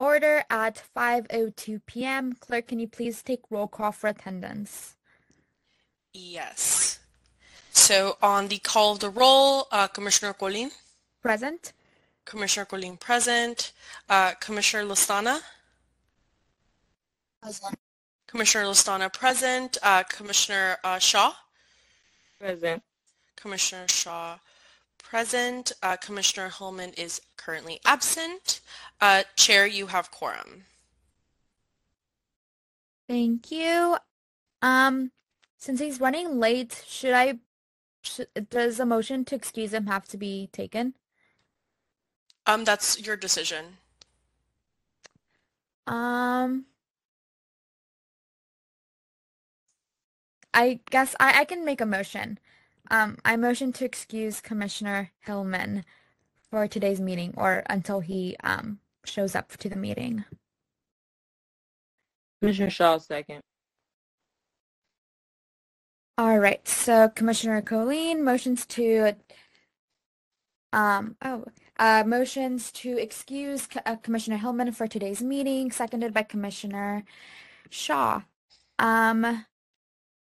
order at 5.02 p.m. Clerk, can you please take roll call for attendance? Yes. So on the call of the roll, uh, Commissioner Colin, Present? Commissioner Colin present, uh, Commissioner Lastana, Present. Commissioner Lastana present, uh, Commissioner uh, Shaw, Present. Commissioner Shaw present, uh, Commissioner Holman is currently absent. Uh, Chair, you have quorum. Thank you. Um, since he's running late, should I, sh does a motion to excuse him have to be taken? Um, that's your decision. Um, I guess I, I can make a motion. Um, I motion to excuse Commissioner Hillman for today's meeting or until he um shows up to the meeting. Commissioner Shaw, second. All right, so Commissioner Colleen motions to um oh uh motions to excuse C- uh, Commissioner Hillman for today's meeting, seconded by Commissioner Shaw. Um,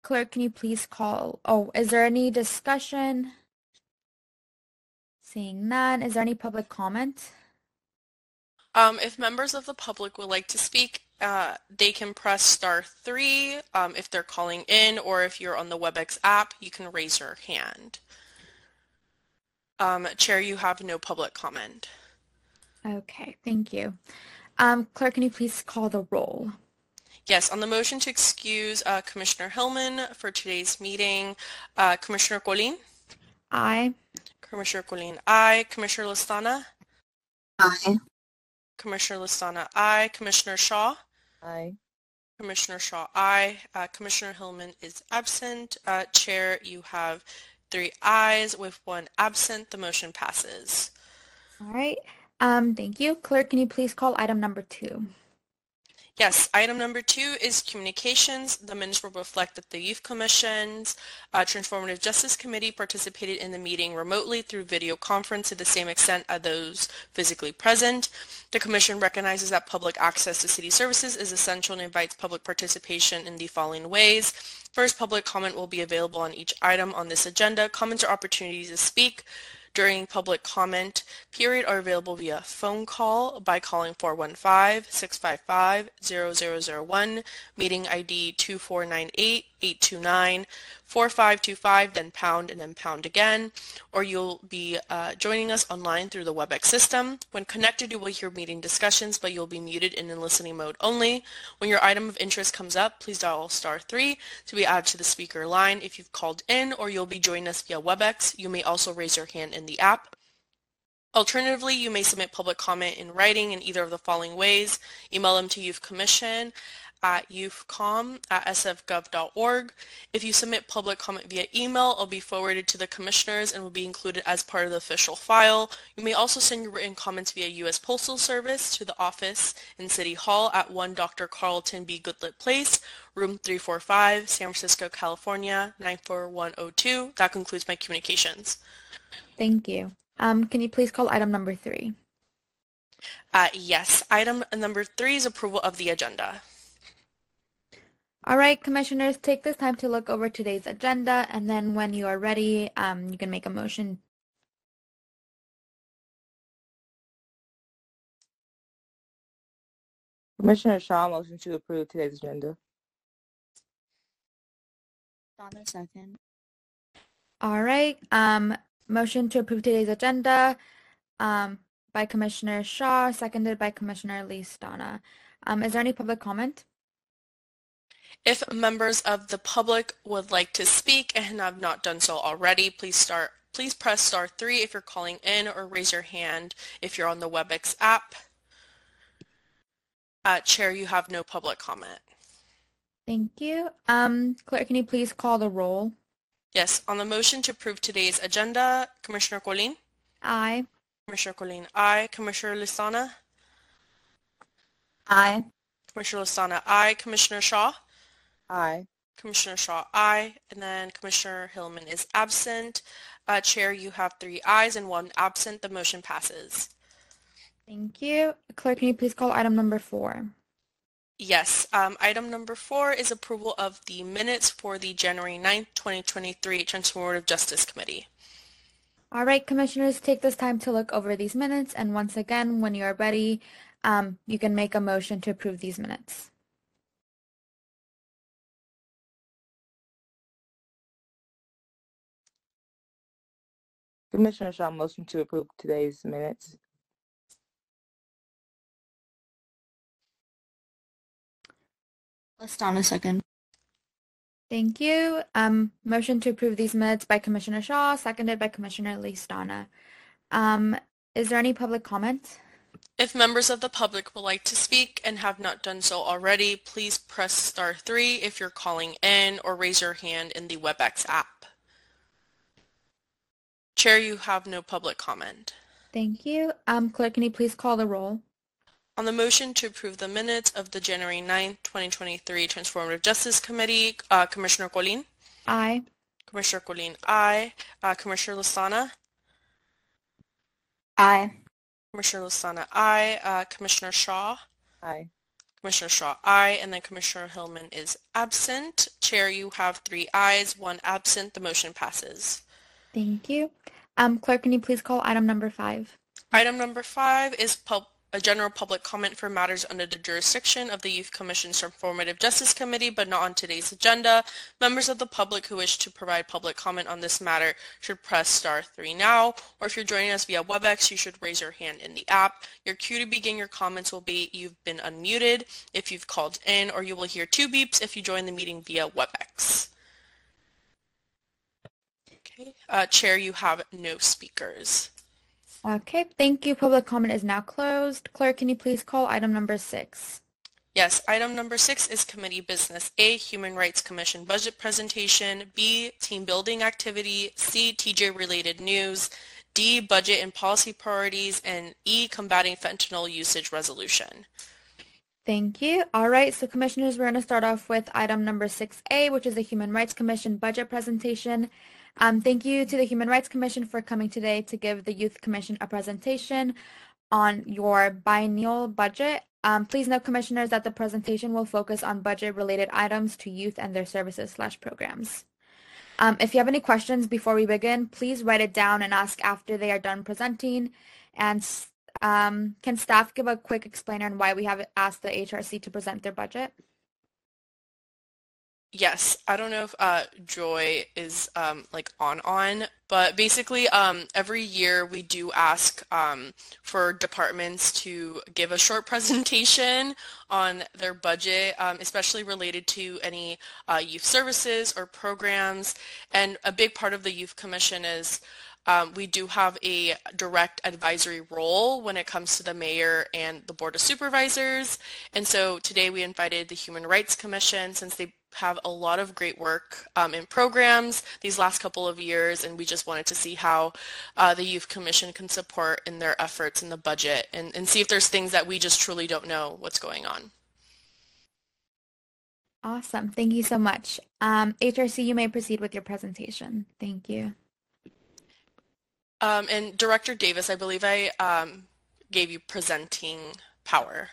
clerk, can you please call? Oh, is there any discussion? Seeing none, is there any public comment? Um, if members of the public would like to speak, uh, they can press star three um, if they're calling in, or if you're on the WebEx app, you can raise your hand. Um, Chair, you have no public comment. Okay, thank you. Um, clerk, can you please call the roll? Yes, on the motion to excuse uh, Commissioner Hillman for today's meeting, uh, Commissioner Colin, Aye. Commissioner Colin, aye. Commissioner Listana? Aye. Commissioner Lastana, aye. Commissioner Shaw, Aye. Commissioner Shaw, aye. Uh, Commissioner Hillman is absent. Uh, Chair, you have three ayes with one absent. The motion passes. All right. Um, thank you. Clerk, can you please call item number two? Yes, item number two is communications. The minutes will reflect that the Youth Commission's uh, Transformative Justice Committee participated in the meeting remotely through video conference to the same extent as those physically present. The Commission recognizes that public access to city services is essential and invites public participation in the following ways. First, public comment will be available on each item on this agenda. Comments or opportunities to speak during public comment period are available via phone call by calling 415-655-0001, meeting ID 2498-829-4525, then pound and then pound again, or you'll be uh, joining us online through the WebEx system. When connected, you will hear meeting discussions, but you'll be muted and in listening mode only. When your item of interest comes up, please dial star 3 to be added to the speaker line. If you've called in or you'll be joining us via WebEx, you may also raise your hand in the app. Alternatively, you may submit public comment in writing in either of the following ways. Email them to Youth Commission at youthcom at sfgov.org. If you submit public comment via email, it'll be forwarded to the commissioners and will be included as part of the official file. You may also send your written comments via U.S. Postal Service to the office in City Hall at 1 Dr. Carlton B. Goodlett Place, room 345, San Francisco, California, 94102. That concludes my communications. Thank you. Um, can you please call item number three? Uh, yes, item number three is approval of the agenda. All right, commissioners, take this time to look over today's agenda, and then when you are ready, um, you can make a motion. Commissioner Shaw, motion to approve today's agenda. Donna second. All right, um, motion to approve today's agenda, um, by Commissioner Shaw, seconded by Commissioner Listana. Um, is there any public comment? If members of the public would like to speak and have not done so already, please start please press star 3 if you're calling in or raise your hand if you're on the WebEx app. Uh, Chair, you have no public comment. Thank you. Um, clerk, can you please call the roll? Yes, on the motion to approve today's agenda, Commissioner Colleen? Aye. Commissioner Colleen, aye. Commissioner Listana, Aye. Commissioner Listana, aye. Commissioner Shaw, Aye. Commissioner Shaw, aye. And then Commissioner Hillman is absent. Uh, Chair, you have three ayes and one absent. The motion passes. Thank you. Clerk, can you please call item number four? Yes, um, item number four is approval of the minutes for the January 9th, 2023 Transformative Justice Committee. All right, commissioners, take this time to look over these minutes, and once again, when you are ready, um, you can make a motion to approve these minutes. Commissioner Shaw motion to approve today's minutes. Listana second. Thank you. Um, motion to approve these minutes by Commissioner Shaw, seconded by Commissioner Listana. Um, is there any public comment? If members of the public would like to speak and have not done so already, please press star three if you're calling in or raise your hand in the WebEx app. Chair, you have no public comment. Thank you. Um, clerk, can you please call the roll? On the motion to approve the minutes of the January 9th, 2023 Transformative Justice Committee, uh, Commissioner Colin, Aye. Commissioner Colin, aye. Uh, Commissioner Listana, Aye. Commissioner Listana, aye. Uh, Commissioner Shaw, Aye. Commissioner Shaw, aye. And then Commissioner Hillman is absent. Chair, you have three ayes, one absent. The motion passes. Thank you. Um, clerk, can you please call item number five? Item number five is pub- a general public comment for matters under the jurisdiction of the Youth Commission's Transformative Justice Committee, but not on today's agenda. Members of the public who wish to provide public comment on this matter should press star three now, or if you're joining us via WebEx, you should raise your hand in the app. Your cue to begin your comments will be you've been unmuted if you've called in, or you will hear two beeps if you join the meeting via WebEx. Okay, uh, Chair, you have no speakers. Okay, thank you. Public comment is now closed. Clerk, can you please call item number six? Yes, item number six is committee business. A, Human Rights Commission budget presentation. B, team building activity. C, TJ related news. D, budget and policy priorities. And E, combating fentanyl usage resolution. Thank you. All right, so commissioners, we're going to start off with item number 6A, which is the Human Rights Commission budget presentation. Um, thank you to the Human Rights Commission for coming today to give the Youth Commission a presentation on your biennial budget. Um, please note, commissioners, that the presentation will focus on budget-related items to youth and their services slash programs. Um, if you have any questions before we begin, please write it down and ask after they are done presenting. And um, can staff give a quick explainer on why we have asked the HRC to present their budget? Yes, I don't know if uh, Joy is um, like on on, but basically um, every year we do ask um, for departments to give a short presentation on their budget, um, especially related to any uh, youth services or programs. And a big part of the Youth Commission is um, we do have a direct advisory role when it comes to the mayor and the board of supervisors. And so today we invited the Human Rights Commission since they have a lot of great work um, in programs these last couple of years and we just wanted to see how uh, the Youth Commission can support in their efforts in the budget and, and see if there's things that we just truly don't know what's going on. Awesome. Thank you so much. Um, HRC, you may proceed with your presentation. Thank you. Um, and Director Davis, I believe I um, gave you presenting power.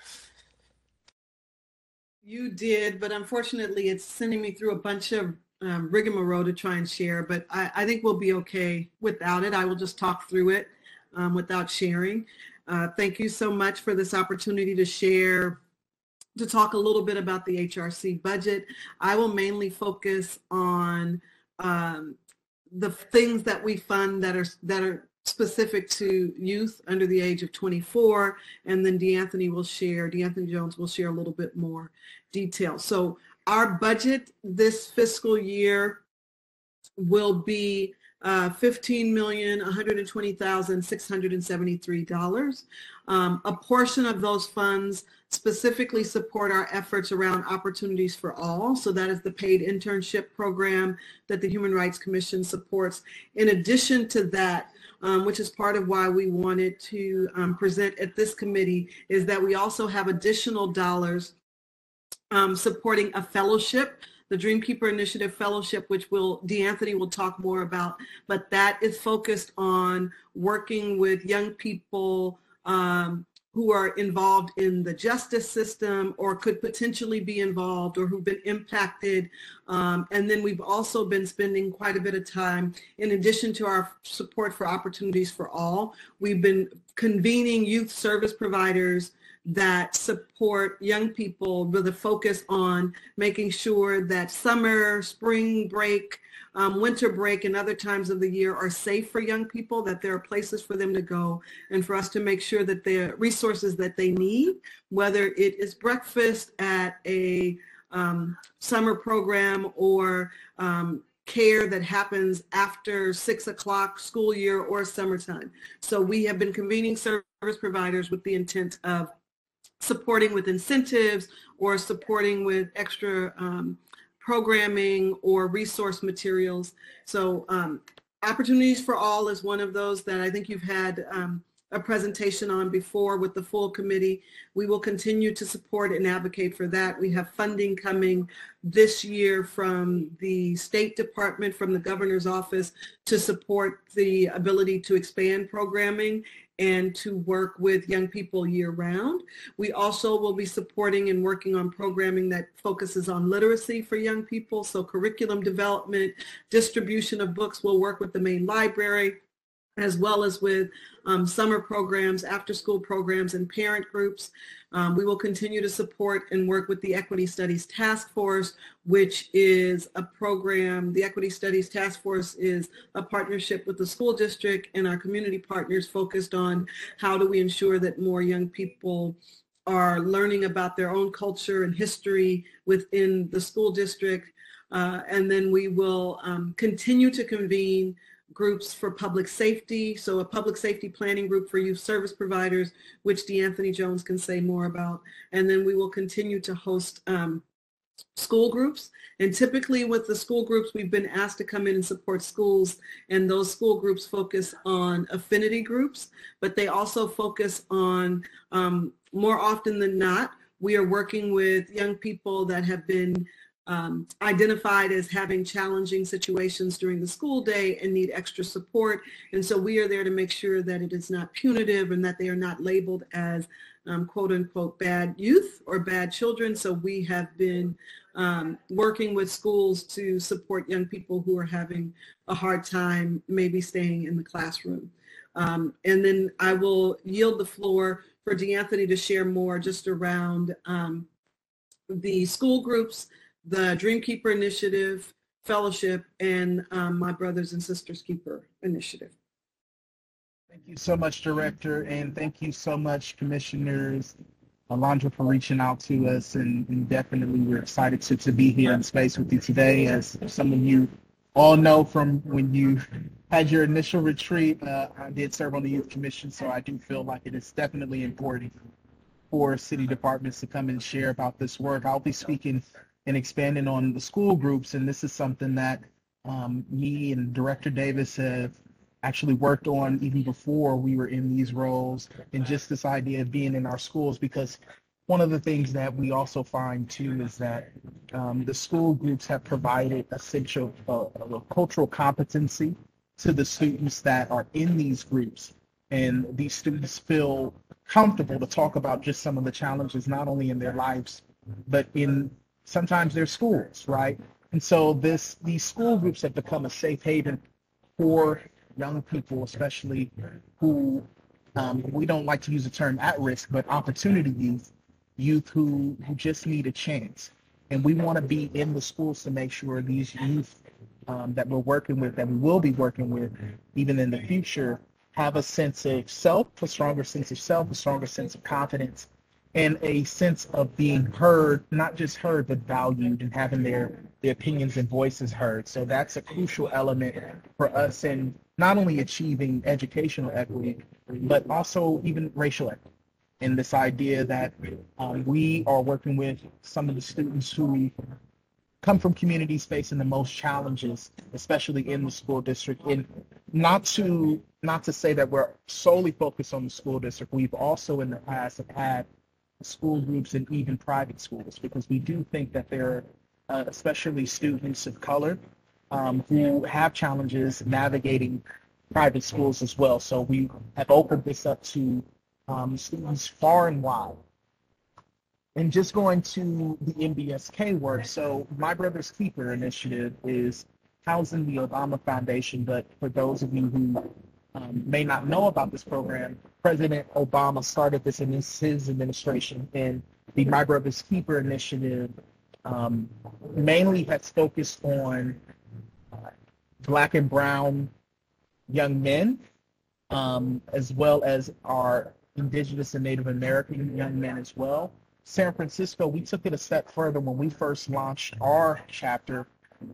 You did, but unfortunately, it's sending me through a bunch of um, rigmarole to try and share. But I, I, think we'll be okay without it. I will just talk through it um, without sharing. Uh, thank you so much for this opportunity to share, to talk a little bit about the HRC budget. I will mainly focus on um, the things that we fund that are that are specific to youth under the age of 24, and then DeAnthony will share, DeAnthony Jones will share a little bit more detail. So our budget this fiscal year will be uh, $15,120,673. Um, a portion of those funds specifically support our efforts around opportunities for all. So that is the paid internship program that the Human Rights Commission supports. In addition to that, um, which is part of why we wanted to um, present at this committee, is that we also have additional dollars um, supporting a fellowship, the Dreamkeeper Initiative Fellowship, which will DeAnthony will talk more about, but that is focused on working with young people um, who are involved in the justice system or could potentially be involved or who've been impacted. Um, and then we've also been spending quite a bit of time, in addition to our support for Opportunities for All, we've been convening youth service providers that support young people with a focus on making sure that summer, spring break, um, winter break and other times of the year are safe for young people, that there are places for them to go, and for us to make sure that the resources that they need, whether it is breakfast at a um, summer program or um, care that happens after six o'clock school year or summertime. So we have been convening service providers with the intent of supporting with incentives or supporting with extra um, programming or resource materials. So um, Opportunities for All is one of those that I think you've had um, a presentation on before with the full committee. We will continue to support and advocate for that. We have funding coming this year from the State Department, from the governor's office to support the ability to expand programming and to work with young people year round. We also will be supporting and working on programming that focuses on literacy for young people. So curriculum development, distribution of books. We'll work with the main library as well as with um, summer programs, after school programs, and parent groups. Um, we will continue to support and work with the Equity Studies Task Force, which is a program, the Equity Studies Task Force is a partnership with the school district and our community partners focused on how do we ensure that more young people are learning about their own culture and history within the school district. Uh, and then we will um, continue to convene groups for public safety, so a public safety planning group for youth service providers, which DeAnthony Jones can say more about. And then we will continue to host um, school groups. And typically with the school groups, we've been asked to come in and support schools. And those school groups focus on affinity groups, but they also focus on, um, more often than not, we are working with young people that have been um, identified as having challenging situations during the school day and need extra support. And so we are there to make sure that it is not punitive and that they are not labeled as um, quote unquote bad youth or bad children. So we have been um, working with schools to support young people who are having a hard time maybe staying in the classroom. Um, and then I will yield the floor for DeAnthony to share more just around um, the school groups the Dreamkeeper Initiative Fellowship and um, my Brothers and Sisters Keeper Initiative. Thank you so much, Director, and thank you so much, Commissioners Alondra, for reaching out to us, and, and, definitely we're excited to, to be here in space with you today. As some of you all know from when you had your initial retreat, uh, I did serve on the Youth Commission, so I do feel like it is definitely important for city departments to come and share about this work. I'll be speaking and expanding on the school groups. And this is something that um, me and Director Davis have actually worked on even before we were in these roles and just this idea of being in our schools because one of the things that we also find too is that um, the school groups have provided essential uh, cultural competency to the students that are in these groups and these students feel comfortable to talk about just some of the challenges not only in their lives but in sometimes they're schools, right? And so this these school groups have become a safe haven for young people, especially who um, we don't like to use the term at risk, but opportunity youth, youth who, who just need a chance. And we want to be in the schools to make sure these youth um, that we're working with, that we will be working with, even in the future, have a sense of self, a stronger sense of self, a stronger sense of confidence, and a sense of being heard, not just heard, but valued and having their, their opinions and voices heard. So that's a crucial element for us in not only achieving educational equity, but also even racial equity. And this idea that um, we are working with some of the students who come from communities facing the most challenges, especially in the school district. And not to not to say that we're solely focused on the school district. We've also in the past have had school groups and even private schools because we do think that there are uh, especially students of color um, who have challenges navigating private schools as well. So we have opened this up to um, students far and wide. And just going to the MBSK work, so My Brother's Keeper initiative is housing the Obama Foundation, but for those of you who um, may not know about this program, President Obama started this in his, his administration, and the My Brother's Keeper initiative um, mainly has focused on uh, black and brown young men, um, as well as our indigenous and Native American young men as well. San Francisco, we took it a step further when we first launched our chapter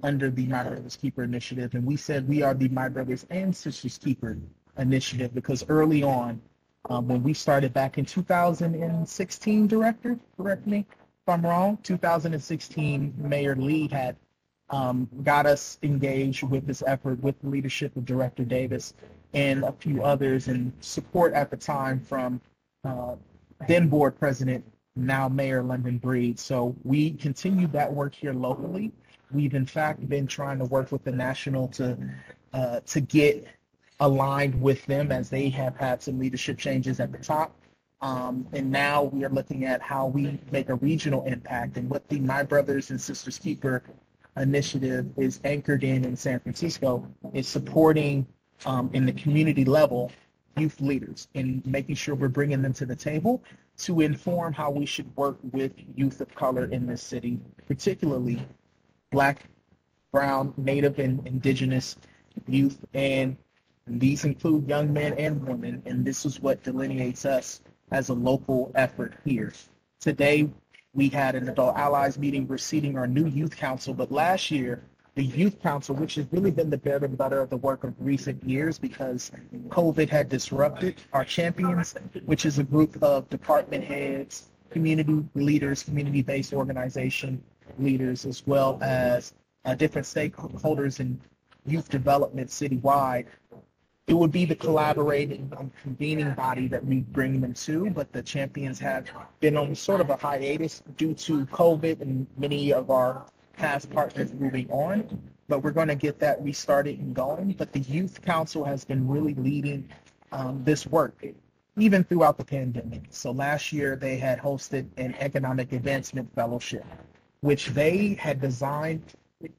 under the My Brothers Keeper initiative, and we said we are the My Brothers and Sisters Keeper initiative because early on, um, when we started back in 2016, Director, correct me if I'm wrong, 2016, Mayor Lee had um, got us engaged with this effort with the leadership of Director Davis and a few others and support at the time from uh, then board president, now Mayor London Breed. So we continued that work here locally. We've in fact been trying to work with the national to uh, to get aligned with them as they have had some leadership changes at the top. Um, and now we are looking at how we make a regional impact and what the My Brothers and Sisters Keeper initiative is anchored in in San Francisco is supporting um, in the community level youth leaders and making sure we're bringing them to the table to inform how we should work with youth of color in this city, particularly black, brown, native, and indigenous youth. And these include young men and women. And this is what delineates us as a local effort here. Today, we had an adult allies meeting. We're our new youth council, but last year, the youth council, which has really been the bread and butter of the work of recent years because COVID had disrupted our champions, which is a group of department heads, community leaders, community-based organization leaders, as well as uh, different stakeholders in youth development citywide it would be the collaborating and convening body that we bring them to, but the champions have been on sort of a hiatus due to COVID and many of our past partners moving on. But we're going to get that restarted and going. But the Youth Council has been really leading um, this work, even throughout the pandemic. So last year they had hosted an Economic Advancement Fellowship, which they had designed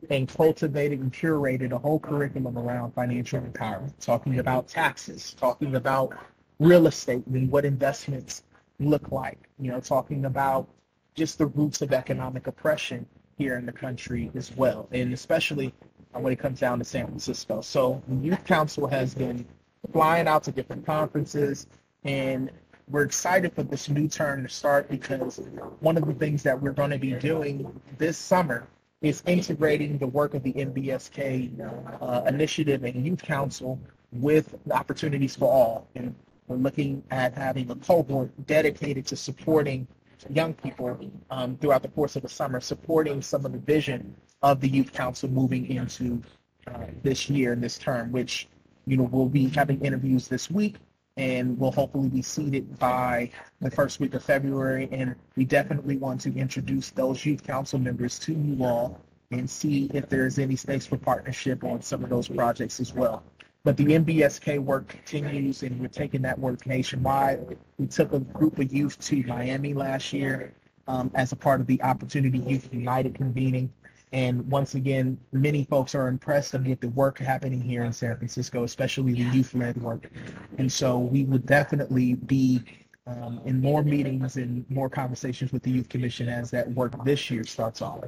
and cultivated and curated a whole curriculum around financial empowerment, talking about taxes, talking about real estate and what investments look like, you know, talking about just the roots of economic oppression here in the country as well, and especially when it comes down to San Francisco. So the Youth Council has been flying out to different conferences, and we're excited for this new term to start because one of the things that we're going to be doing this summer is integrating the work of the MBSK uh, initiative and youth council with opportunities for all. And we're looking at having a cohort dedicated to supporting young people um, throughout the course of the summer, supporting some of the vision of the youth council moving into uh, this year and this term, which you know we'll be having interviews this week and will hopefully be seated by the first week of February. And we definitely want to introduce those youth council members to you all and see if there's any space for partnership on some of those projects as well. But the MBSK work continues, and we're taking that work nationwide. We took a group of youth to Miami last year um, as a part of the Opportunity Youth United convening. And once again, many folks are impressed with the work happening here in San Francisco, especially the youth-led work. And so we would definitely be um, in more meetings and more conversations with the Youth Commission as that work this year starts off.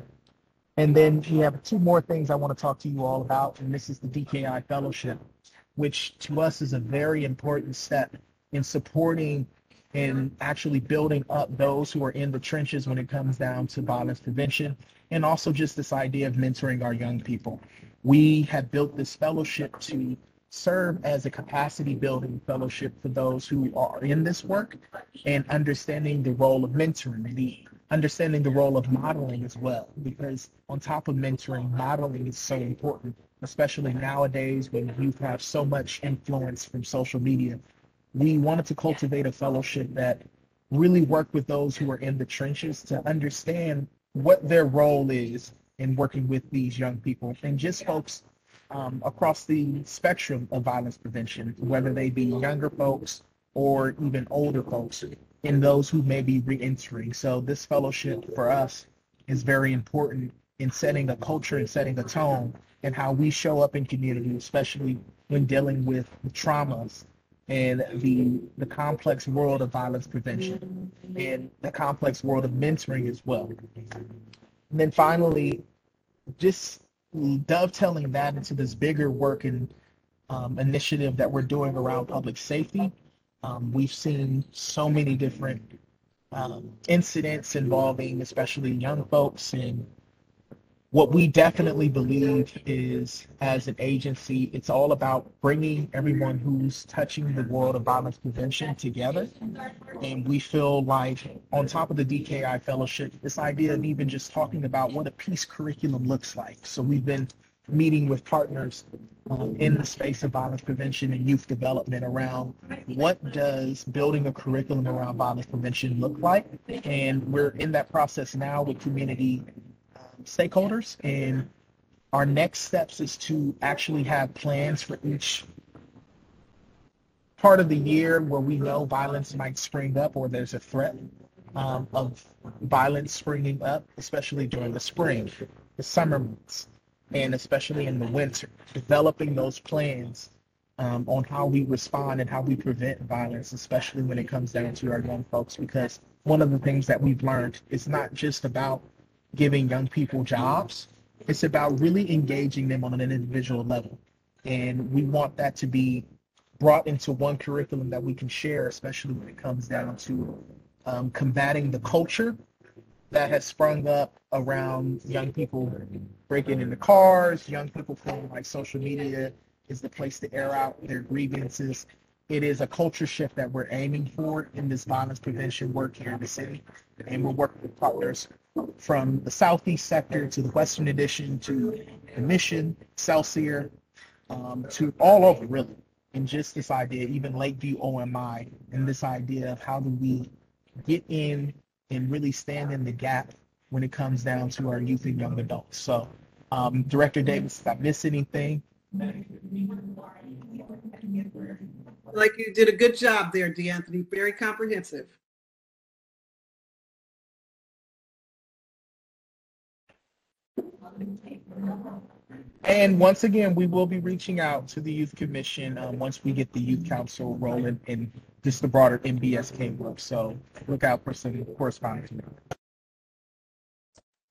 And then we have two more things I want to talk to you all about, and this is the DKI Fellowship, which to us is a very important step in supporting and actually building up those who are in the trenches when it comes down to violence prevention and also just this idea of mentoring our young people. We have built this fellowship to serve as a capacity building fellowship for those who are in this work and understanding the role of mentoring, the understanding the role of modeling as well, because on top of mentoring, modeling is so important, especially nowadays when youth have so much influence from social media we wanted to cultivate a fellowship that really worked with those who are in the trenches to understand what their role is in working with these young people and just folks um, across the spectrum of violence prevention, whether they be younger folks or even older folks and those who may be re-entering. So this fellowship for us is very important in setting a culture and setting a tone and how we show up in community, especially when dealing with traumas and the the complex world of violence prevention and the complex world of mentoring as well. And then finally, just dovetailing that into this bigger work and um, initiative that we're doing around public safety. Um, we've seen so many different um, incidents involving especially young folks and what we definitely believe is as an agency it's all about bringing everyone who's touching the world of violence prevention together. And we feel like on top of the dki fellowship this idea of even just talking about what a peace curriculum looks like. So we've been meeting with partners um, in the space of violence prevention and youth development around what does building a curriculum around violence prevention look like. And we're in that process now with community stakeholders. And our next steps is to actually have plans for each part of the year where we know violence might spring up or there's a threat um, of violence springing up, especially during the spring, the summer months, and especially in the winter. Developing those plans um, on how we respond and how we prevent violence, especially when it comes down to our young folks, because one of the things that we've learned is not just about giving young people jobs. It's about really engaging them on an individual level. And we want that to be brought into one curriculum that we can share, especially when it comes down to um, combating the culture that has sprung up around young people breaking into cars, young people feeling like social media is the place to air out their grievances. It is a culture shift that we're aiming for in this violence prevention work here in the city. And we're working with partners from the southeast sector to the western addition to the mission, Excelsior, um, to all over really. And just this idea, even Lakeview OMI, and this idea of how do we get in and really stand in the gap when it comes down to our youth and young adults. So, um, Director Davis, if I miss anything. Like you did a good job there, DeAnthony. Very comprehensive. And once again, we will be reaching out to the Youth Commission um, once we get the Youth Council rolling and just the broader MBSK work. So look out for some correspondence.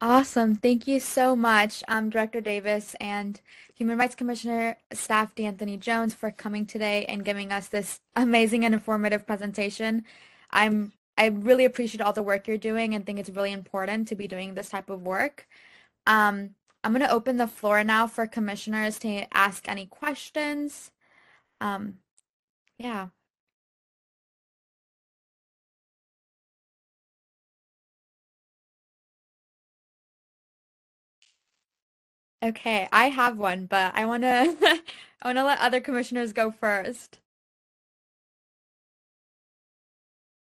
Awesome. Thank you so much, um, Director Davis and Human Rights Commissioner Staff DeAnthony Jones for coming today and giving us this amazing and informative presentation. I'm I really appreciate all the work you're doing and think it's really important to be doing this type of work. Um, I'm going to open the floor now for commissioners to ask any questions. Um, yeah. Okay, I have one, but I want to I want to let other commissioners go first.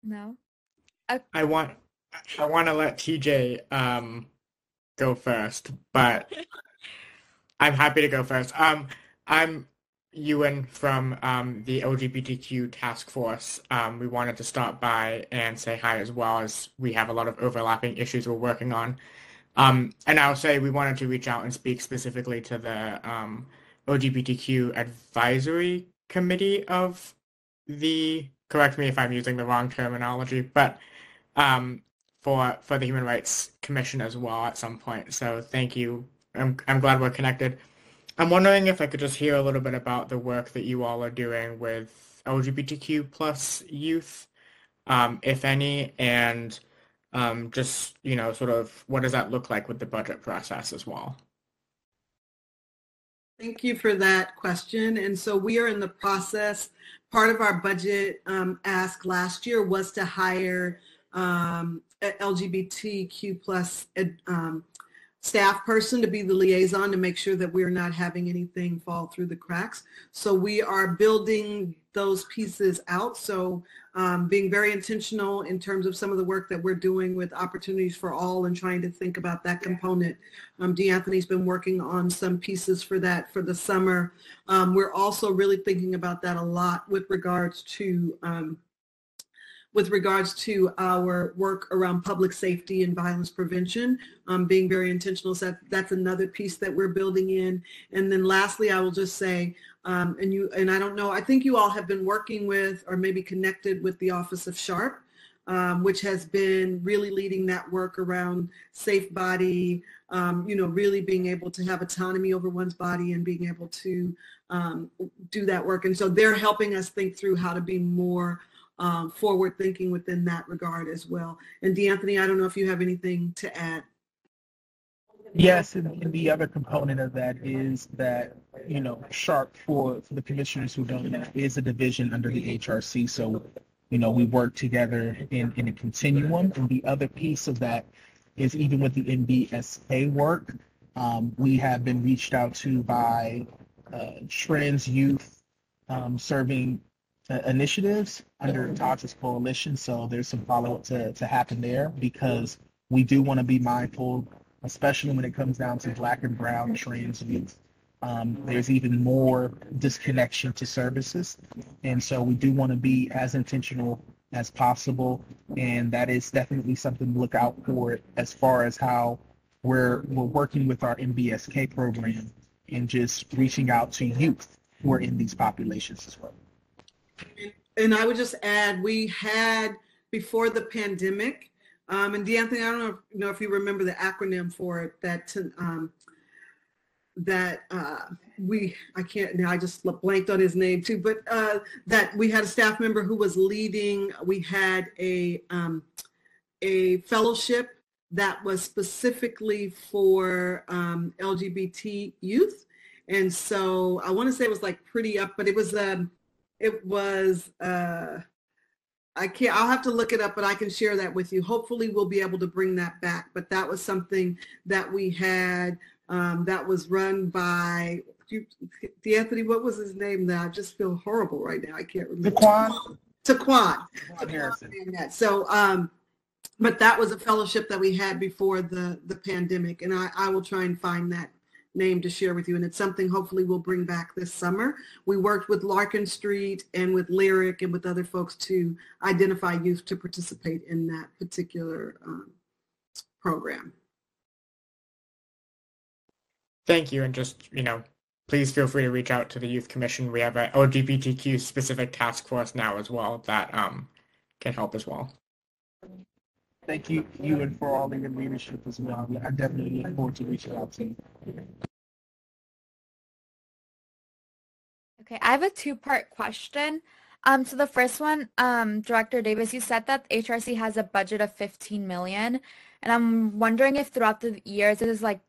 No? Okay. I want I want to let TJ um go first, but I'm happy to go first. Um, I'm Ewan from um, the LGBTQ task force. Um, we wanted to stop by and say hi as well as we have a lot of overlapping issues we're working on. Um, and I'll say we wanted to reach out and speak specifically to the um, LGBTQ advisory committee of the, correct me if I'm using the wrong terminology, but um, for for the Human Rights Commission as well at some point. So thank you. I'm I'm glad we're connected. I'm wondering if I could just hear a little bit about the work that you all are doing with LGBTQ plus youth, um, if any, and um, just you know, sort of what does that look like with the budget process as well. Thank you for that question. And so we are in the process. Part of our budget um, ask last year was to hire um, LGBTQ plus um, staff person to be the liaison to make sure that we're not having anything fall through the cracks. So we are building those pieces out. So um, being very intentional in terms of some of the work that we're doing with opportunities for all and trying to think about that component. Um, DeAnthony's been working on some pieces for that for the summer. Um, we're also really thinking about that a lot with regards to um, with regards to our work around public safety and violence prevention, um, being very intentional. So that's another piece that we're building in. And then lastly, I will just say, um, and you and I don't know, I think you all have been working with or maybe connected with the Office of SHARP, um, which has been really leading that work around safe body, um, you know, really being able to have autonomy over one's body and being able to um, do that work. And so they're helping us think through how to be more um, forward thinking within that regard as well. And DeAnthony, I don't know if you have anything to add. Yes, and, and the other component of that is that, you know, SHARP for, for the commissioners who don't know is a division under the HRC. So, you know, we work together in, in a continuum. And the other piece of that is even with the MBSK work, um, we have been reached out to by uh, trans youth um, serving initiatives under TAJA's coalition. So there's some follow-up to, to happen there because we do want to be mindful, especially when it comes down to black and brown trans youth. Um, there's even more disconnection to services. And so we do want to be as intentional as possible. And that is definitely something to look out for as far as how we're, we're working with our MBSK program and just reaching out to youth who are in these populations as well. And I would just add, we had before the pandemic, um, and DeAnthony, I don't know if, you know if you remember the acronym for it, that um, that uh, we, I can't now, I just blanked on his name too, but uh, that we had a staff member who was leading, we had a, um, a fellowship that was specifically for um, LGBT youth. And so I want to say it was like pretty up, but it was, um, it was, uh, I can't, I'll have to look it up, but I can share that with you. Hopefully we'll be able to bring that back. But that was something that we had um, that was run by Anthony. What was his name? Now I just feel horrible right now. I can't remember. Taquan. Taquan. Taquan Harrison. So, um, but that was a fellowship that we had before the the pandemic, and I, I will try and find that name to share with you. And it's something hopefully we'll bring back this summer. We worked with Larkin Street and with Lyric and with other folks to identify youth to participate in that particular um, program. Thank you. And just, you know, please feel free to reach out to the Youth Commission. We have a LGBTQ specific task force now as well that um, can help as well. Thank you, Ewan for all of your leadership as well. I definitely look forward to reaching out to you. Okay, I have a two-part question. Um, so the first one, um, Director Davis, you said that HRC has a budget of 15 million, and I'm wondering if throughout the years like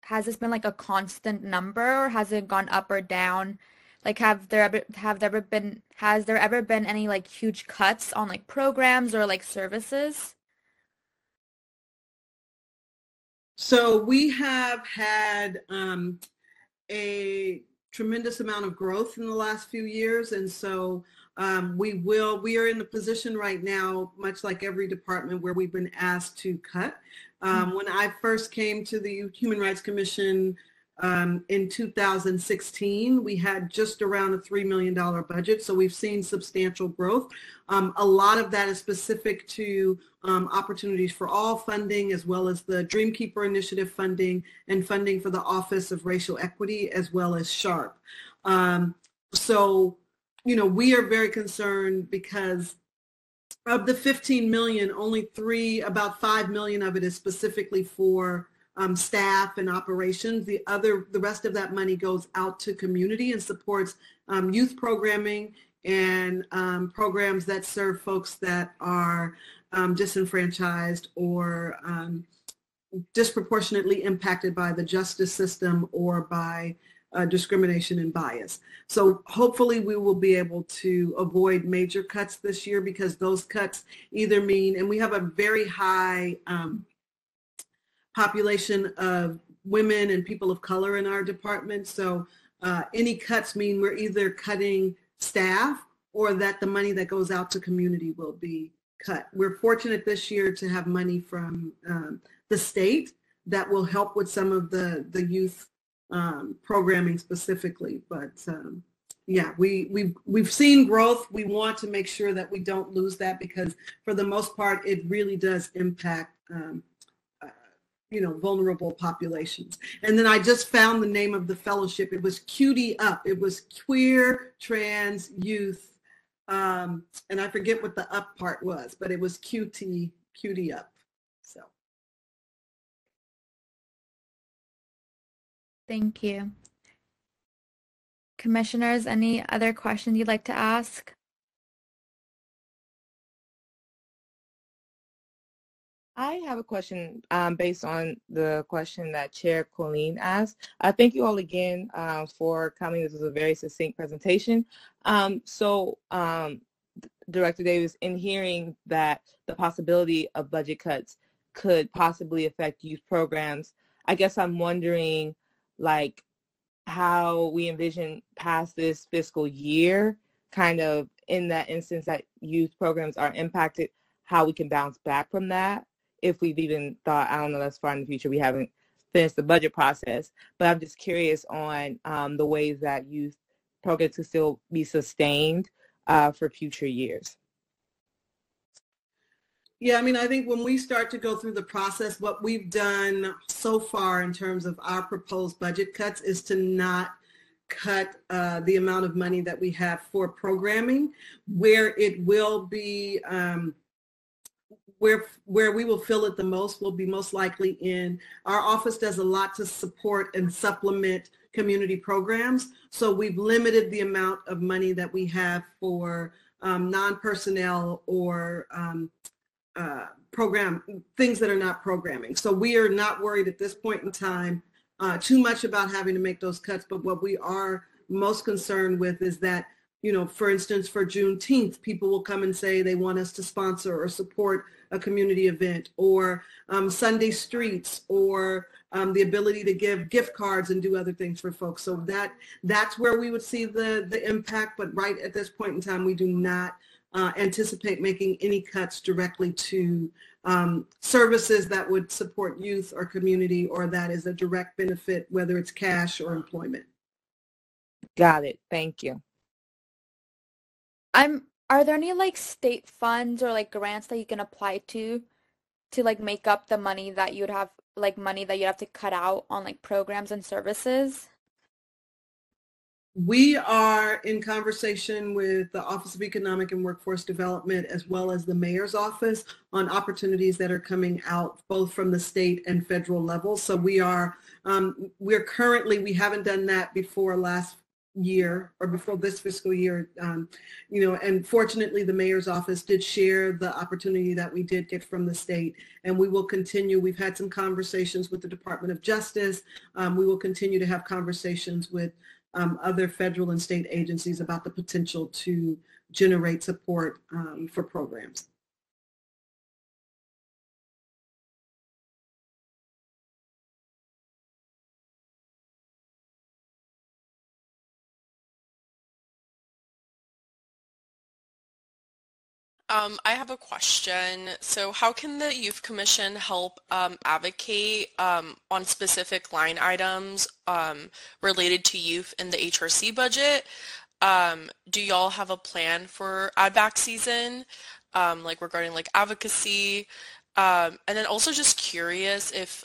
has this been like a constant number, or has it gone up or down? Like, have there ever have there ever been has there ever been any like huge cuts on like programs or like services? So we have had um, a tremendous amount of growth in the last few years. And so um, we will, we are in a position right now, much like every department where we've been asked to cut. Um, mm-hmm. when I first came to the Human Rights Commission um, in 2016, we had just around a $3 million budget. So we've seen substantial growth. Um, a lot of that is specific to um, opportunities for all funding, as well as the Dreamkeeper Initiative funding and funding for the Office of Racial Equity, as well as SHARP. Um, so, you know, we are very concerned because of the 15 million, only three, about 5 million of it is specifically for um, staff and operations. The other, the rest of that money goes out to community and supports um, youth programming and um, programs that serve folks that are um, disenfranchised or um, disproportionately impacted by the justice system or by uh, discrimination and bias. So hopefully we will be able to avoid major cuts this year because those cuts either mean, and we have a very high um, population of women and people of color in our department. So uh, any cuts mean we're either cutting staff or that the money that goes out to community will be cut. We're fortunate this year to have money from um, the state that will help with some of the, the youth um, programming specifically. But um, yeah, we, we've, we've seen growth. We want to make sure that we don't lose that because for the most part, it really does impact, um, you know, vulnerable populations. And then I just found the name of the fellowship. It was Cutie Up. It was Queer Trans Youth. Um, and I forget what the up part was, but it was QT, Cutie Up. So. Thank you. Commissioners, any other questions you'd like to ask? I have a question um, based on the question that Chair Colleen asked. Thank you all again uh, for coming. This was a very succinct presentation. Um, so, um, Director Davis, in hearing that the possibility of budget cuts could possibly affect youth programs, I guess I'm wondering, like, how we envision past this fiscal year, kind of in that instance that youth programs are impacted, how we can bounce back from that. If we've even thought, I don't know, that's far in the future, we haven't finished the budget process. But I'm just curious on um, the ways that youth programs can still be sustained uh, for future years. Yeah, I mean, I think when we start to go through the process, what we've done so far in terms of our proposed budget cuts is to not cut uh, the amount of money that we have for programming. Where it will be, um, where where we will feel it the most will be most likely in our office does a lot to support and supplement community programs. So we've limited the amount of money that we have for um, non-personnel or um, uh, program things that are not programming. So we are not worried at this point in time uh, too much about having to make those cuts. But what we are most concerned with is that, you know, for instance, for Juneteenth, people will come and say they want us to sponsor or support a community event or um, Sunday streets or um, the ability to give gift cards and do other things for folks. So that that's where we would see the the impact. But right at this point in time, we do not uh, anticipate making any cuts directly to um, services that would support youth or community or that is a direct benefit, whether it's cash or employment. Got it. Thank you. I'm are there any like state funds or like grants that you can apply to to like make up the money that you'd have like money that you have to cut out on like programs and services? We are in conversation with the Office of Economic and Workforce Development as well as the Mayor's Office on opportunities that are coming out both from the state and federal level. So we are, um, we're currently, we haven't done that before last year or before this fiscal year, um, you know, and fortunately the mayor's office did share the opportunity that we did get from the state and we will continue. We've had some conversations with the Department of Justice. Um, we will continue to have conversations with um, other federal and state agencies about the potential to generate support um, for programs. Um, I have a question. So how can the Youth Commission help um, advocate um, on specific line items um, related to youth in the HRC budget? Um, do y'all have a plan for AdVac season, um, like regarding like advocacy? and then also just curious if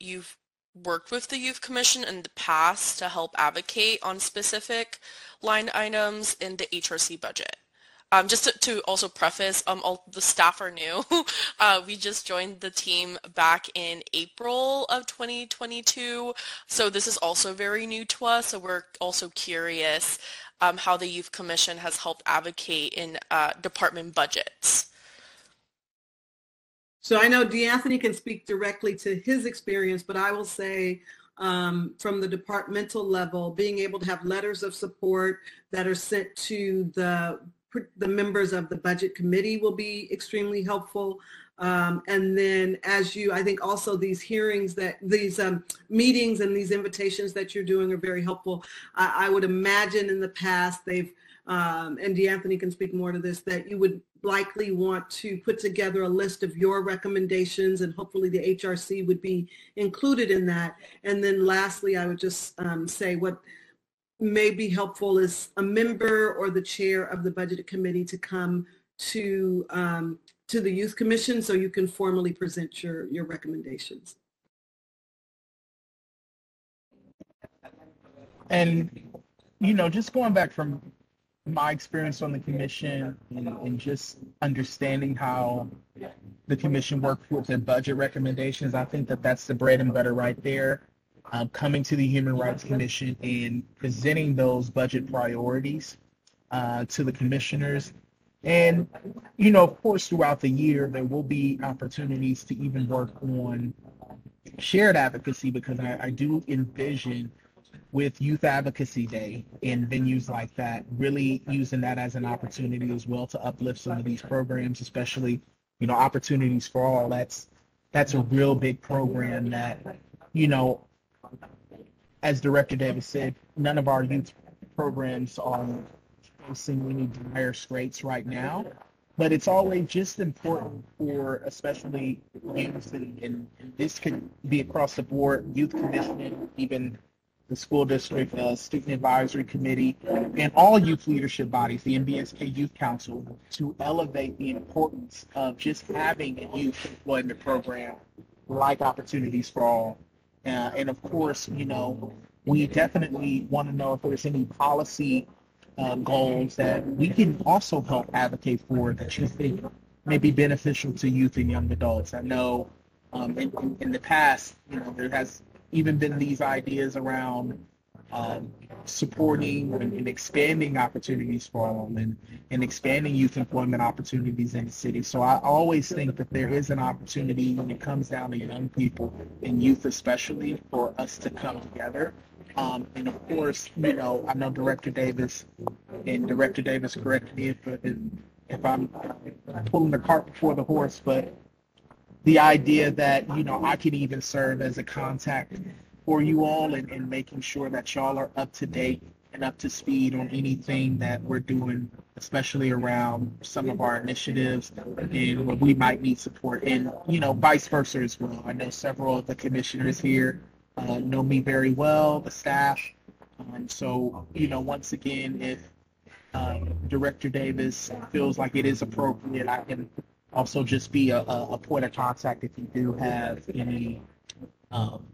you've worked with the Youth Commission in the past to help advocate on specific line items in the HRC budget. Um, just to, to, also preface, um, all the staff are new. uh, we just joined the team back in April of 2022, so this is also very new to us. So we're also curious um, how the Youth Commission has helped advocate in uh, department budgets. So I know DeAnthony can speak directly to his experience, but I will say um, from the departmental level, being able to have letters of support that are sent to the the members of the budget committee will be extremely helpful. Um, and then as you, I think also these hearings that these um, meetings and these invitations that you're doing are very helpful. I, I would imagine in the past they've, um, and DeAnthony can speak more to this, that you would likely want to put together a list of your recommendations and hopefully the HRC would be included in that. And then lastly, I would just um, say what may be helpful is a member or the chair of the budget committee to come to um, to the youth commission so you can formally present your your recommendations. And, you know, just going back from my experience on the commission and, and just understanding how the commission works with their budget recommendations, I think that that's the bread and butter right there. Um, coming to the Human Rights Commission and presenting those budget priorities uh, to the commissioners. And, you know, of course, throughout the year, there will be opportunities to even work on shared advocacy because I, I do envision with Youth Advocacy Day and venues like that, really using that as an opportunity as well to uplift some of these programs, especially, you know, opportunities for all. That's that's a real big program that, you know, as Director Davis said, none of our youth programs are facing any dire straits right now. But it's always just important for especially youth, and, and this could be across the board, youth commission, even the school district, uh, student advisory committee, and all youth leadership bodies, the MBSK Youth Council, to elevate the importance of just having a youth employment program like Opportunities for All. Uh, and of course, you know, we definitely want to know if there's any policy uh, goals that we can also help advocate for that you think may be beneficial to youth and young adults. I know um, in, in the past, you know, there has even been these ideas around um, supporting and, and, expanding opportunities for them and, and expanding youth employment opportunities in the city. So I always think that there is an opportunity when it comes down to young people and youth especially for us to come together. Um, and of course, you know, I know Director Davis and Director Davis corrected me if, if I'm pulling the cart before the horse, but the idea that you know I can even serve as a contact for you all and, and making sure that y'all are up to date and up to speed on anything that we're doing, especially around some of our initiatives and where we might need support, and you know vice versa as well. I know several of the commissioners here uh, know me very well, the staff. Um, so you know, once again, if um, Director Davis feels like it is appropriate, I can also just be a, a, point of contact if you do have any um,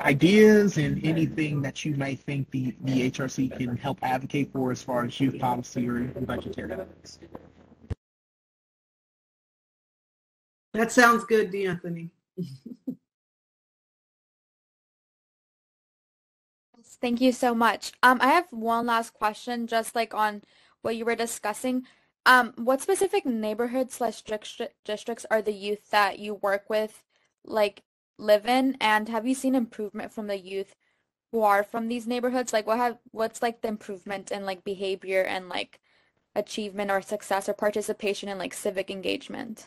ideas and anything that you may think the, the HRC can help advocate for as far as youth policy or budgetary ethics. That sounds good, DeAnthony. Thank you so much. Um, I have one last question, just like on what you were discussing. Um, what specific neighborhoods slash districts are the youth that you work with like live in, and have you seen improvement from the youth who are from these neighborhoods? Like, what have what's like the improvement in like behavior and like achievement or success or participation in like civic engagement?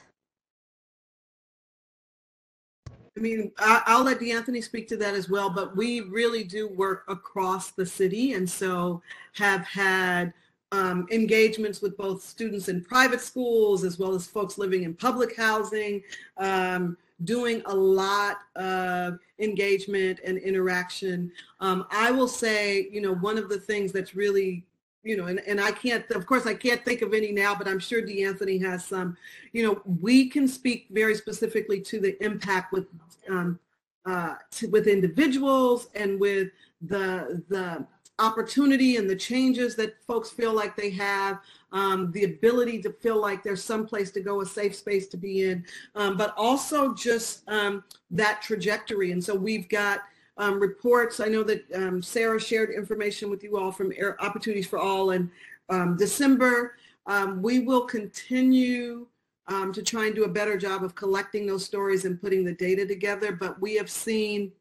I mean, I'll let DeAnthony speak to that as well, but we really do work across the city and so have had um, engagements with both students in private schools as well as folks living in public housing, um, doing a lot of engagement and interaction. Um, I will say, you know, one of the things that's really you know, and, and I can't, of course, I can't think of any now, but I'm sure DeAnthony has some, you know, we can speak very specifically to the impact with, um, uh, to, with individuals and with the, the opportunity and the changes that folks feel like they have, um, the ability to feel like there's some place to go, a safe space to be in, um, but also just um, that trajectory. And so we've got um, reports. I know that um, Sarah shared information with you all from Air Opportunities for All in December. we will continue to try and do a better job of collecting those stories and putting the data together, but we have seen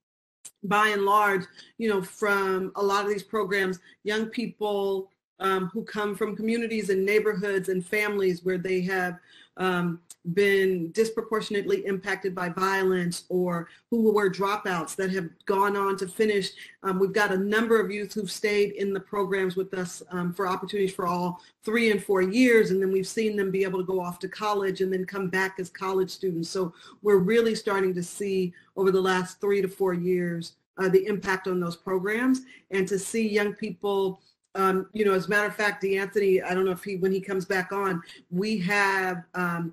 by and large, you know, from a lot of these programs, young people um, who come from communities and neighborhoods and families where they have um, been disproportionately impacted by violence or who were dropouts that have gone on to finish. Um, we've got a number of youth who've stayed in the programs with us um, for Opportunities for All three and four years, and then we've seen them be able to go off to college and then come back as college students. So we're really starting to see over the last three to four years uh, the impact on those programs and to see young people um, you know, as a matter of fact, DeAnthony, I don't know if he, when he comes back on, we have um,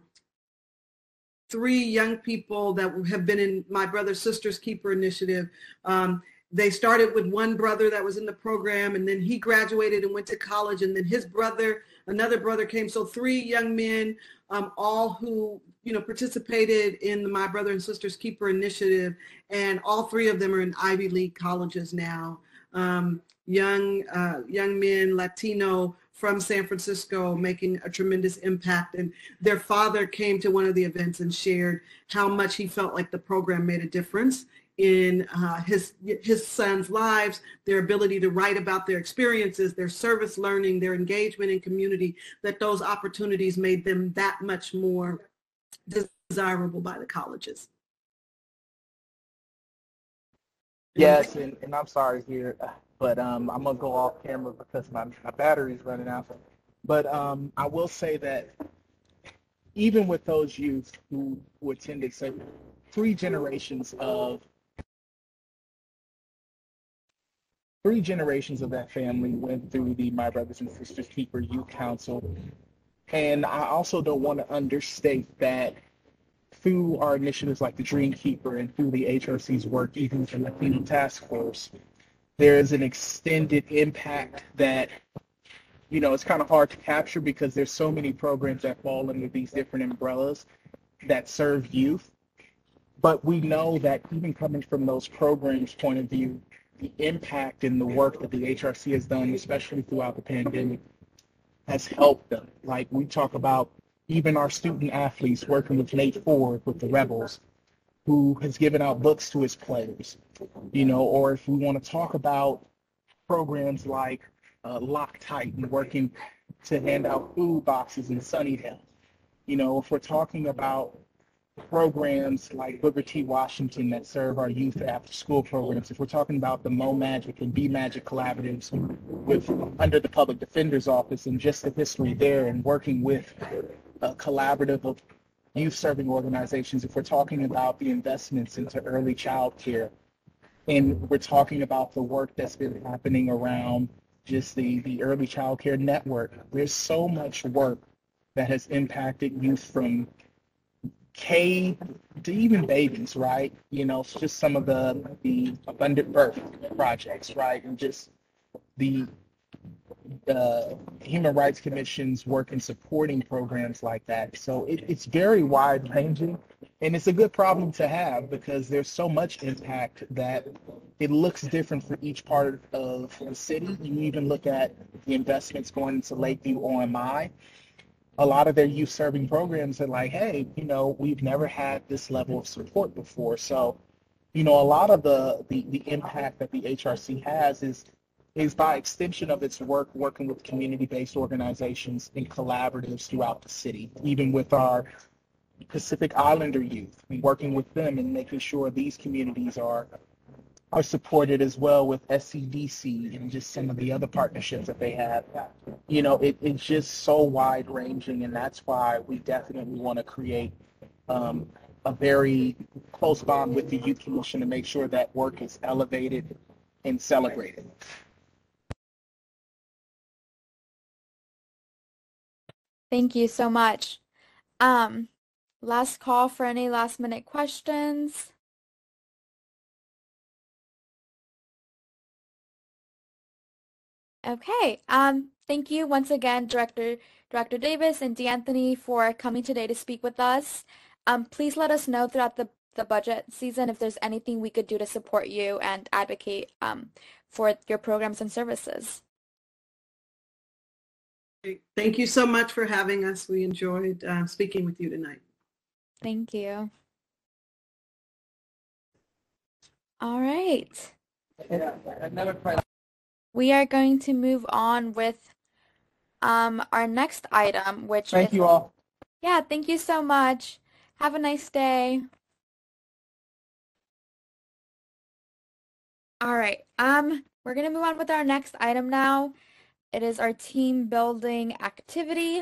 three young people that have been in my brother sisters keeper initiative. Um, they started with one brother that was in the program and then he graduated and went to college and then his brother another brother came. So three young men um, all who you know participated in the my brother and sisters keeper initiative and all three of them are in ivy league colleges now um, young uh, young men latino from San Francisco making a tremendous impact. And their father came to one of the events and shared how much he felt like the program made a difference in uh, his his son's lives, their ability to write about their experiences, their service learning, their engagement in community, that those opportunities made them that much more desirable by the colleges. Yes, and, and I'm sorry here, but um, I'm gonna go off camera because my, my battery's running out. But um, I will say that even with those youth who, who attended, say, three generations of three generations of that family went through the My Brothers and Sisters Keeper Youth Council. And I also don't want to understate that through our initiatives like the Dream Keeper and through the HRC's work, even with the Latino Task Force, there is an extended impact that, you know, it's kind of hard to capture because there's so many programs that fall under these different umbrellas that serve youth. But we know that even coming from those programs' point of view, the impact and the work that the HRC has done, especially throughout the pandemic, has helped them. Like we talk about even our student athletes working with Nate Ford with the Rebels, who has given out books to his players, you know, or if we want to talk about programs like uh, Loctite and working to hand out food boxes in Sunnydale, you know, if we're talking about programs like Booker T. Washington that serve our youth after school programs, if we're talking about the Mo Magic and B Magic collaboratives with under the Public Defender's Office and just the history there and working with a collaborative of youth serving organizations, if we're talking about the investments into early child care, and we're talking about the work that's been happening around just the, the early child care network, there's so much work that has impacted youth from K to even babies, right? You know, just some of the the abundant birth projects, right? And just the the Human Rights Commission's work in supporting programs like that. So it, it's very wide ranging and it's a good problem to have because there's so much impact that it looks different for each part of the city. You even look at the investments going into Lakeview OMI a lot of their youth serving programs are like, hey, you know, we've never had this level of support before. So, you know, a lot of the, the, the impact that the HRC has is is by extension of its work working with community-based organizations and collaboratives throughout the city, even with our Pacific Islander youth, working with them and making sure these communities are are supported as well with SCDC and just some of the other partnerships that they have. You know, it, it's just so wide ranging, and that's why we definitely want to create um, a very close bond with the Youth Commission to make sure that work is elevated and celebrated. Thank you so much. Um, last call for any last minute questions. Okay. Um, thank you once again, Director Director Davis and DeAnthony for coming today to speak with us. Um, please let us know throughout the, the budget season if there's anything we could do to support you and advocate um, for your programs and services. Thank you so much for having us. We enjoyed uh, speaking with you tonight. Thank you. All right. We are going to move on with um, our next item, which Thank is, you all. Yeah, thank you so much. Have a nice day. All right. Um, we're gonna move on with our next item now. It is our team building activity.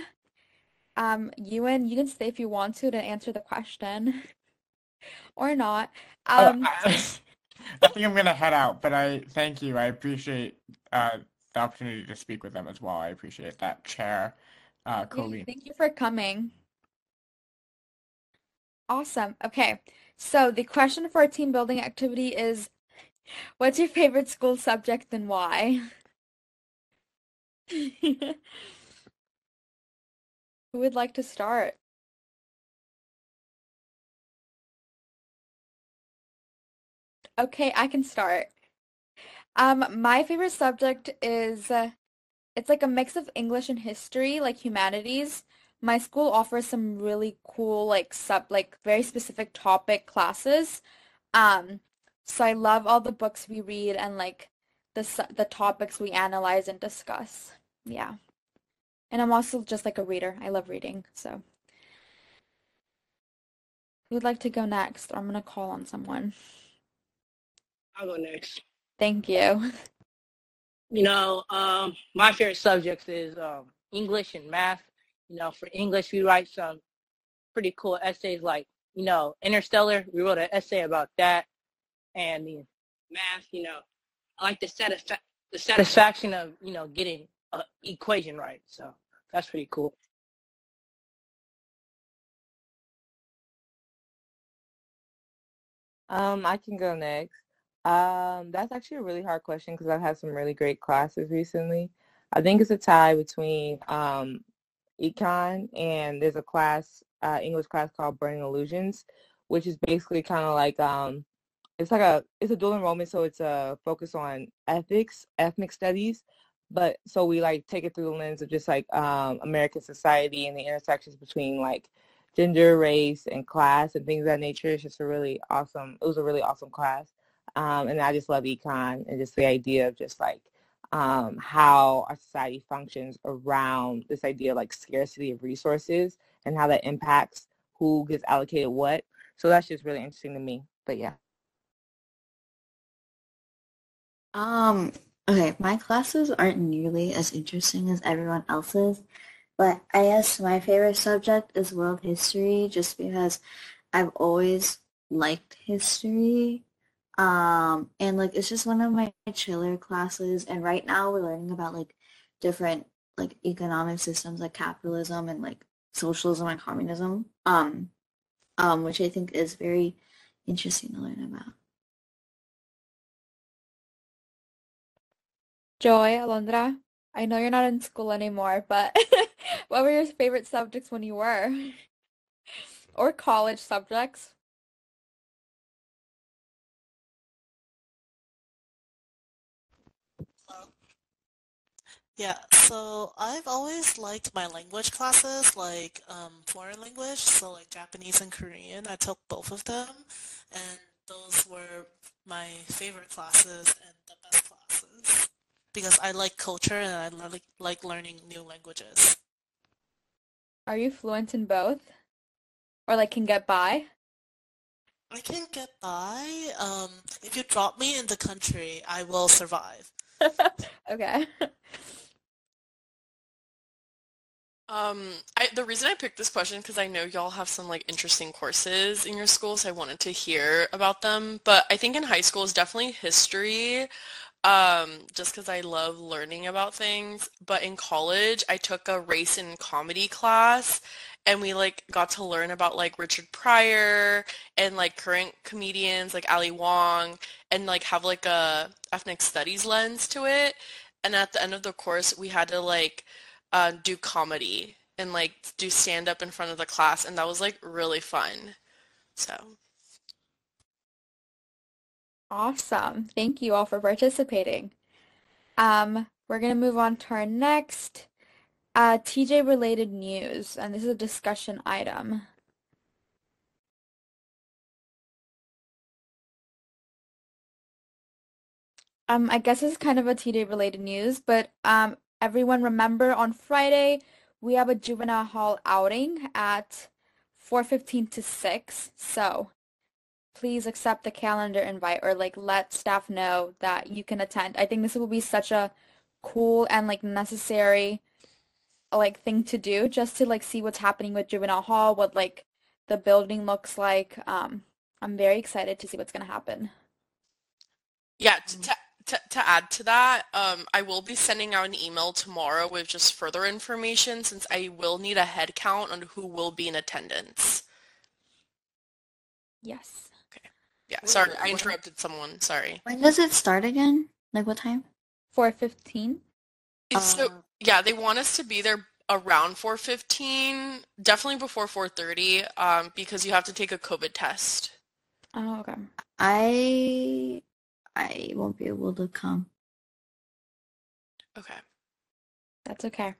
Um, Ewan, you can stay if you want to to answer the question, or not. Um, I, I think I'm gonna head out, but I thank you. I appreciate uh, the opportunity to speak with them as well. I appreciate that, Chair uh, Colleen. Thank you for coming. Awesome. Okay. So the question for our team building activity is, what's your favorite school subject and why? Who would like to start? Okay, I can start. Um, my favorite subject is uh, it's like a mix of English and history, like humanities. My school offers some really cool, like sub, like very specific topic classes. Um, so I love all the books we read and like the the topics we analyze and discuss. Yeah. And I'm also just like a reader. I love reading. So who'd like to go next? Or I'm gonna call on someone. I'll go next. Thank you. You know, um, my favorite subjects is um, English and math. You know, for English, we write some pretty cool essays like, you know, Interstellar. We wrote an essay about that. And the math, you know, like the, satisfa- the satisfaction of, you know, getting an equation right. So that's pretty cool. Um, I can go next. Um, that's actually a really hard question because I've had some really great classes recently. I think it's a tie between um, econ and there's a class, uh, English class called Burning Illusions, which is basically kind of like um, it's like a it's a dual enrollment, so it's a focus on ethics, ethnic studies. But so we like take it through the lens of just like um, American society and the intersections between like gender, race, and class and things of that nature. It's just a really awesome. It was a really awesome class, um, and I just love econ and just the idea of just like um, how our society functions around this idea of like scarcity of resources and how that impacts who gets allocated what. So that's just really interesting to me. But yeah. Um, okay, my classes aren't nearly as interesting as everyone else's, but I guess my favorite subject is world history just because I've always liked history. Um, and like it's just one of my chiller classes and right now we're learning about like different like economic systems like capitalism and like socialism and communism. Um, um, which I think is very interesting to learn about. Joy, Alondra, I know you're not in school anymore, but what were your favorite subjects when you were? Or college subjects? Yeah, so I've always liked my language classes, like um, foreign language, so like Japanese and Korean. I took both of them, and those were my favorite classes and the best classes because I like culture and I like like learning new languages. Are you fluent in both? Or like can get by? I can get by. Um, if you drop me in the country, I will survive. Okay. Um, I, the reason I picked this question because I know y'all have some like interesting courses in your school, so I wanted to hear about them. But I think in high school is definitely history, um, just because I love learning about things. But in college, I took a race and comedy class, and we like got to learn about like Richard Pryor and like current comedians like Ali Wong, and like have like a ethnic studies lens to it. And at the end of the course, we had to like uh, do comedy and like do stand up in front of the class, and that was like really fun. So, Awesome. Thank you all for participating. Um, we're gonna move on to our next uh, TJ related news, and this is a discussion item. Um, I guess is kind of a TJ related news, but um, everyone remember on Friday we have a juvenile hall outing at 4:15 to 6. So please accept the calendar invite or like let staff know that you can attend. I think this will be such a cool and like necessary like thing to do just to like see what's happening with juvenile hall, what like the building looks like. Um, I'm very excited to see what's gonna happen. Yeah, to, to, to, to add to that, um, I will be sending out an email tomorrow with just further information since I will need a head count on who will be in attendance. Yes. Yeah, sorry, I interrupted someone. Sorry. When does it start again? Like what time? 415. So Uh, yeah, they want us to be there around 4:15, definitely before 4:30, um, because you have to take a COVID test. Oh, okay. I I won't be able to come. Okay. That's okay.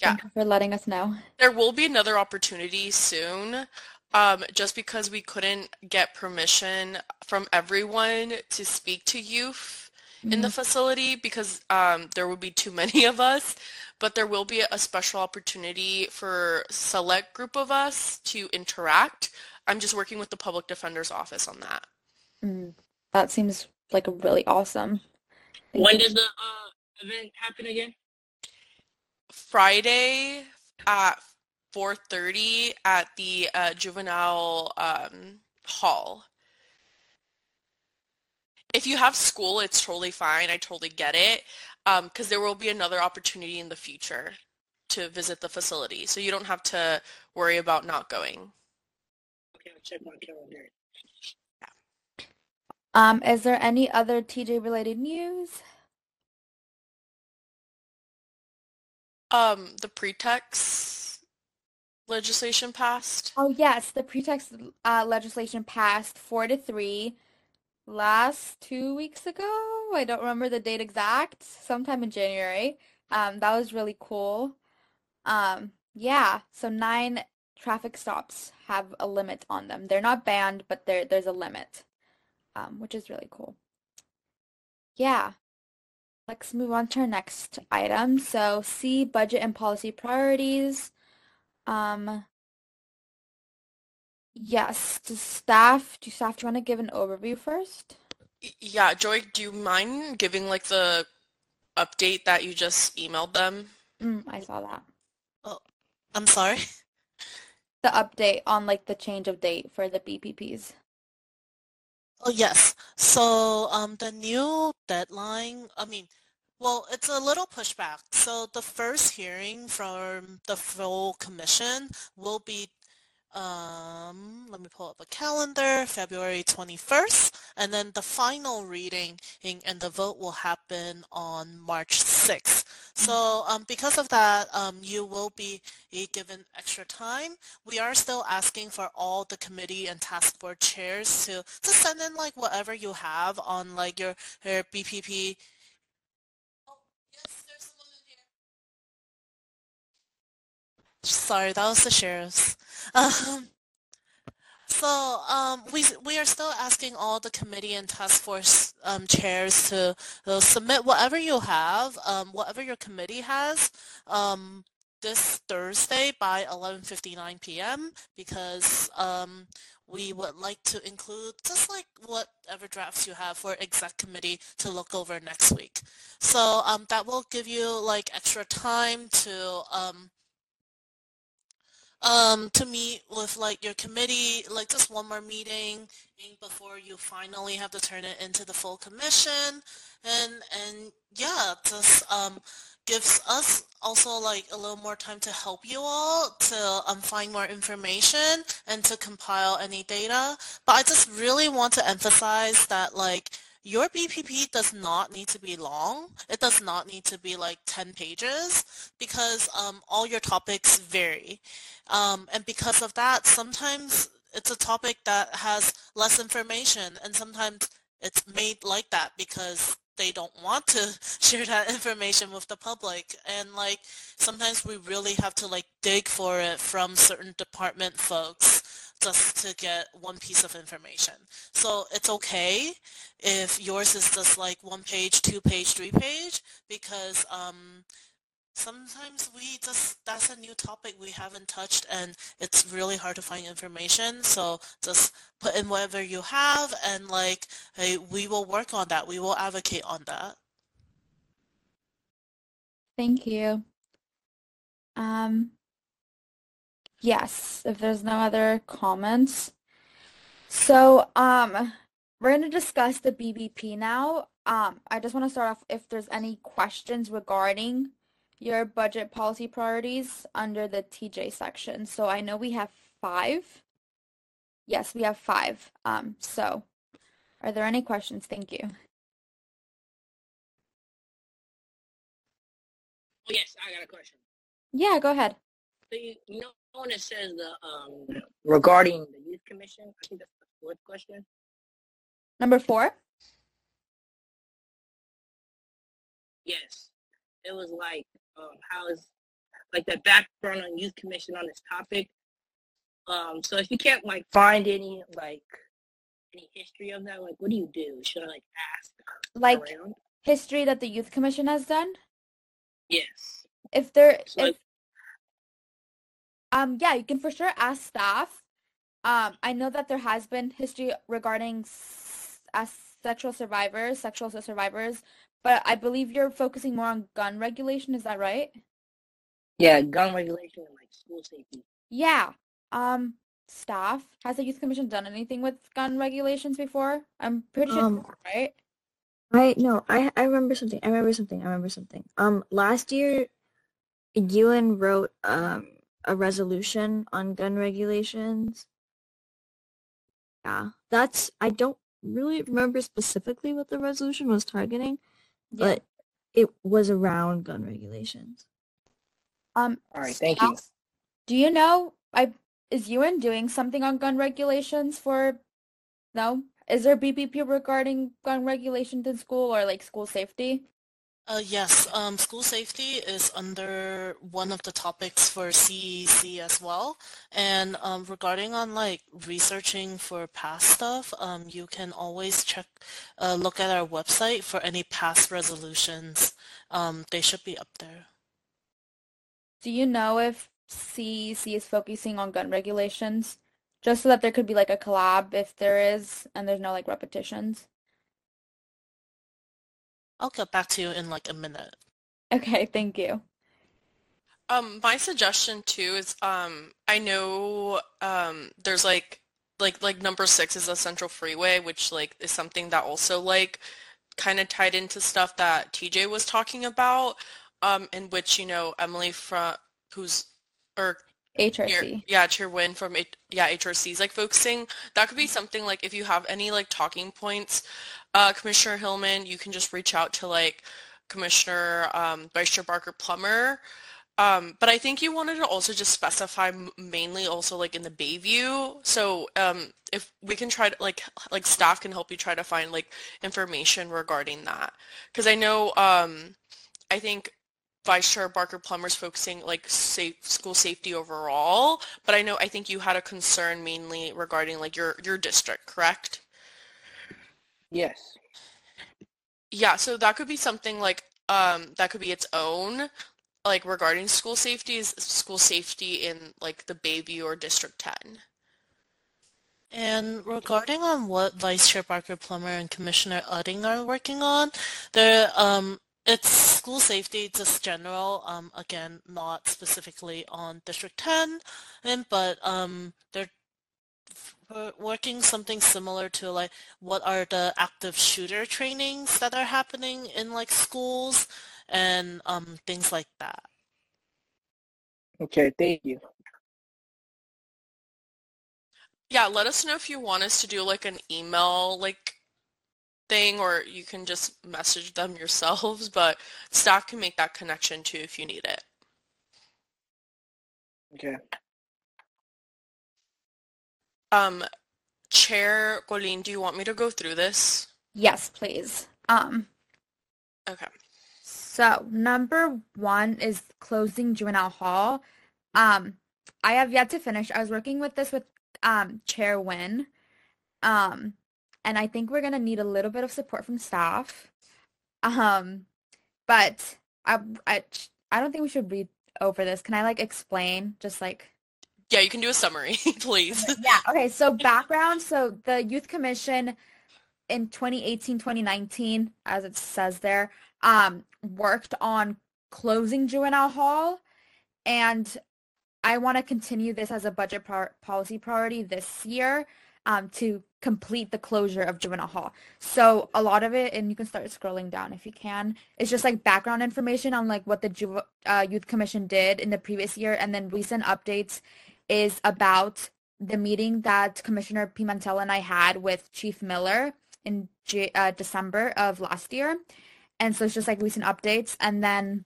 Yeah. Thank you for letting us know. There will be another opportunity soon, um, just because we couldn't get permission from everyone to speak to youth in the facility because um, there would be too many of us. But there will be a special opportunity for select group of us to interact. I'm just working with the public defender's office on that. Mm, That seems like a really awesome. Thank When you. does the uh, event happen again? Friday at 4:30 at the uh, juvenile um, hall. If you have school, it's totally fine. I totally get it. Um, because there will be another opportunity in the future to visit the facility. So you don't have to worry about not going. Okay, I'll check my calendar. Um, is there any other TJ related news? Um, the pretext legislation passed. Oh yes, the pretext uh, legislation passed four to three last two weeks ago. I don't remember the date exact, sometime in January. Um, that was really cool. Um, yeah, so nine traffic stops have a limit on them. They're not banned, but there there's a limit, um, which is really cool. Yeah. Let's move on to our next item. So C, budget and policy priorities. Um, yes, does staff, do staff, do you want to give an overview first? Yeah, Joy, do you mind giving like the update that you just emailed them? Mm, I saw that. Oh, I'm sorry. The update on like the change of date for the BPPs. Oh, yes. So, um, the new deadline, I mean, well, it's a little pushback. So the first hearing from the full commission will be, um, let me pull up a calendar, February 21st, and then the final reading and the vote will happen on March 6th. So, um, because of that, um, you will be given extra time. We are still asking for all the committee and task force chairs to, to send in like whatever you have on like your, your BPP. Sorry, that was the sheriff's. Um, so um, we we are still asking all the committee and task force um, chairs to uh, submit whatever you have, um, whatever your committee has, um, this Thursday by 11:59 p.m. because um, we would like to include just like whatever drafts you have for exec committee to look over next week. So um, that will give you like extra time to um, um, to meet with like your committee, like just one more meeting before you finally have to turn it into the full commission, and and yeah, just um, gives us also like a little more time to help you all to um, find more information and to compile any data. But I just really want to emphasize that like your BPP does not need to be long. It does not need to be like 10 pages because um, all your topics vary. Um, and because of that, sometimes it's a topic that has less information and sometimes it's made like that because they don't want to share that information with the public and like sometimes we really have to like dig for it from certain department folks just to get one piece of information. So it's okay if yours is just like one page, two page, three page because um, sometimes we just that's a new topic we haven't touched and it's really hard to find information so just put in whatever you have and like hey we will work on that we will advocate on that Thank you. Um, yes, if there's no other comments. So, um, we're going to discuss the BPP now. Um, I just want to start off if there's any questions regarding your budget policy priorities under the TJ section. So I know we have five. Yes, we have five. Um, so are there any questions? Thank you. Oh, yes, I got a question. Yeah, go ahead. So you, you know when it says the um regarding the youth commission, I think that's the fourth question. Number four. Yes, it was like um how is like the background on youth commission on this topic. Um, so if you can't like find any like any history of that, like what do you do? Should I like ask Like around? history that the youth commission has done. Yes. If there, So if like Um, yeah, you can for sure ask staff. Um, I know that there has been history regarding s- as sexual survivors, sexual survivors, but I believe you're focusing more on gun regulation. Is that right? yeah, gun regulation and like school safety. Yeah. Um, staff, has the youth commission done anything with gun regulations before? I'm pretty sure, Um, right? I no, I I remember something. I remember something. I remember something. Um, last year, Ewan wrote um a resolution on gun regulations. Yeah, that's. I don't really remember specifically what the resolution was targeting, Yeah. but it was around gun regulations. Um, All right, thank you. do you know, I is Ewan doing something on gun regulations for, no? Is there BPP regarding gun regulations in school or like school safety? Uh, yes, um, school safety is under one of the topics for CEC as well. And um, regarding on like researching for past stuff, um, you can always check, uh, look at our website for any past resolutions. Um, they should be up there. Do you know if CEC is focusing on gun regulations? Just so that there could be like a collab if there is and there's no like repetitions. I'll get back to you in like a minute. Okay, thank you. Um, my suggestion too is um I know um there's like like like number six is a central freeway, which like is something that also like kind of tied into stuff that TJ was talking about, um, in which, you know, Emily from who's or Chair, HRC. yeah, Chair Wynn from H- yeah HRC is like focusing. That could be something like if you have any like talking points, uh, Commissioner Hillman, you can just reach out to like Commissioner um, Vice Chair Barker Plummer. Um, but I think you wanted to also just specify mainly also like in the Bayview. So um, if we can try to like like staff can help you try to find like information regarding that. Because I know um, I think Vice Chair Barker Plummer's focusing like safe school safety overall, but I know I think you had a concern mainly regarding like your your district, correct? Yes. Yeah, so that could be something like um that could be its own like regarding school safety is school safety in like the Bayview or District 10. And regarding on what Vice Chair Barker Plummer and Commissioner Udding are working on, they're um it's school safety just general, um again not specifically on District 10, and but um they're f- working something similar to like what are the active shooter trainings that are happening in like schools and um things like that. Okay, thank you. Yeah, let us know if you want us to do like an email like thing or you can just message them yourselves, but staff can make that connection too if you need it. Okay. Um, Chair Colleen, do you want me to go through this? Yes, please. Um, Okay. so number one is closing juvenile hall. Um, I have yet to finish. I was working with this with um Chair Wynn. Um, and I think we're gonna need a little bit of support from staff. Um, but I I I don't think we should read over this. Can I like explain just like Yeah, you can do a summary, please. yeah, okay, so background, so the Youth Commission in 2018, 2019, as it says there, um, worked on closing juvenile hall, and I want to continue this as a budget prior policy priority this year. um, to complete the closure of juvenile hall. So a lot of it, and you can start scrolling down if you can, it's just like background information on like what the Ju- uh, Youth Commission did in the previous year, and then recent updates is about the meeting that Commissioner Pimentel and I had with Chief Miller in J- uh, December of last year. And so it's just like recent updates. And then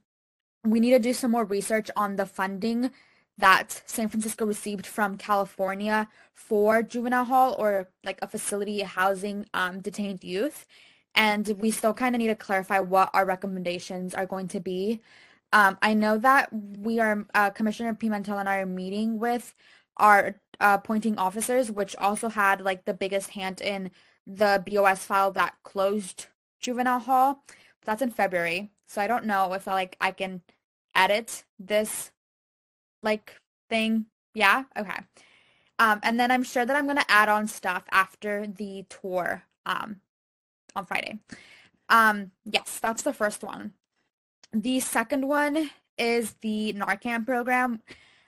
we need to do some more research on the funding that San Francisco received from California for juvenile hall or like a facility housing um, detained youth. And we still kind of need to clarify what our recommendations are going to be. Um, I know that we are, uh, Commissioner Pimentel and I are meeting with our uh, appointing officers, which also had like the biggest hand in the BOS file that closed juvenile hall. That's in February. So I don't know if I, like I can edit this like thing. Yeah? Okay. Um, and then I'm sure that I'm going to add on stuff after the tour um, on Friday. Um, yes, that's the first one. The second one is the Narcan program,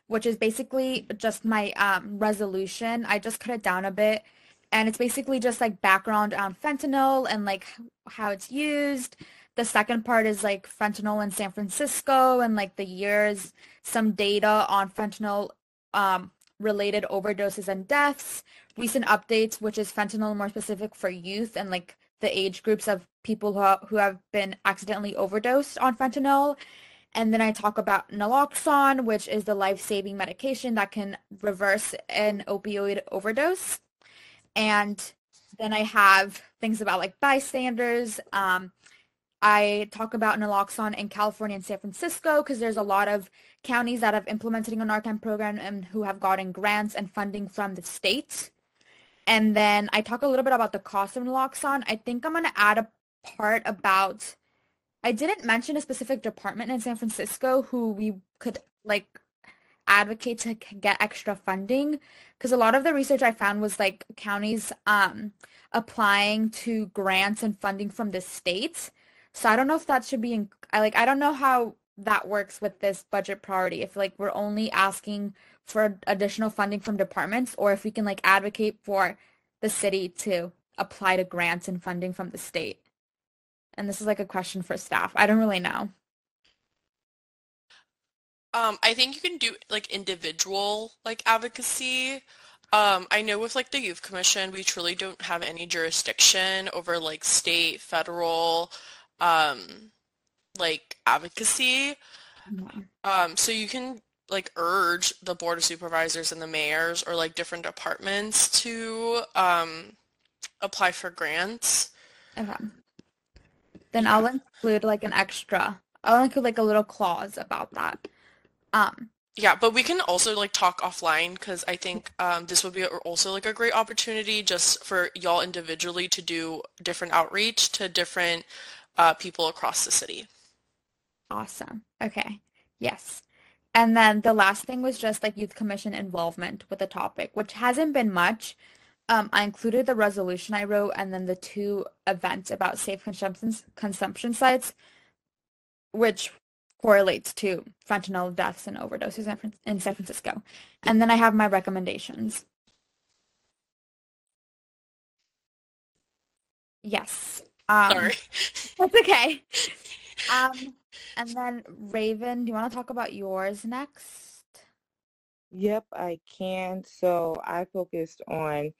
which is basically just my um, resolution. I just cut it down a bit. And it's basically just like background on fentanyl and like how it's used, the second part is like fentanyl in San Francisco and like the years, some data on fentanyl um, related overdoses and deaths, recent updates, which is fentanyl more specific for youth and like the age groups of people who, who have been accidentally overdosed on fentanyl. And then I talk about naloxone, which is the life-saving medication that can reverse an opioid overdose. And then I have things about like bystanders, um, I talk about naloxone in California and San Francisco because there's a lot of counties that have implemented a Narcan program and who have gotten grants and funding from the state. And then I talk a little bit about the cost of naloxone. I think I'm going to add a part about, I didn't mention a specific department in San Francisco who we could like advocate to get extra funding because a lot of the research I found was like counties um, applying to grants and funding from the states so I don't know if that should be in, I like I don't know how that works with this budget priority. If like we're only asking for additional funding from departments or if we can like advocate for the city to apply to grants and funding from the state. And this is like a question for staff. I don't really know. Um, I think you can do like individual like advocacy. Um, I know with like the youth commission, we truly don't have any jurisdiction over like state, federal, um, like advocacy. Um, so you can like urge the board of supervisors and the mayors or like different departments to um, apply for grants. Okay. Then I'll include like an extra. I'll include like a little clause about that. Um, yeah, but we can also like talk offline because I think um, this would be also like a great opportunity just for y'all individually to do different outreach to different uh, people across the city. Awesome. Okay. Yes. And then the last thing was just like youth commission involvement with the topic, which hasn't been much. Um, I included the resolution I wrote and then the two events about safe consumption consumption sites, which correlates to fentanyl deaths and overdoses in San Francisco. And then I have my recommendations. Yes. Um, Sorry. That's okay. Um, and then Raven, do you want to talk about yours next? Yep, I can. So I focused on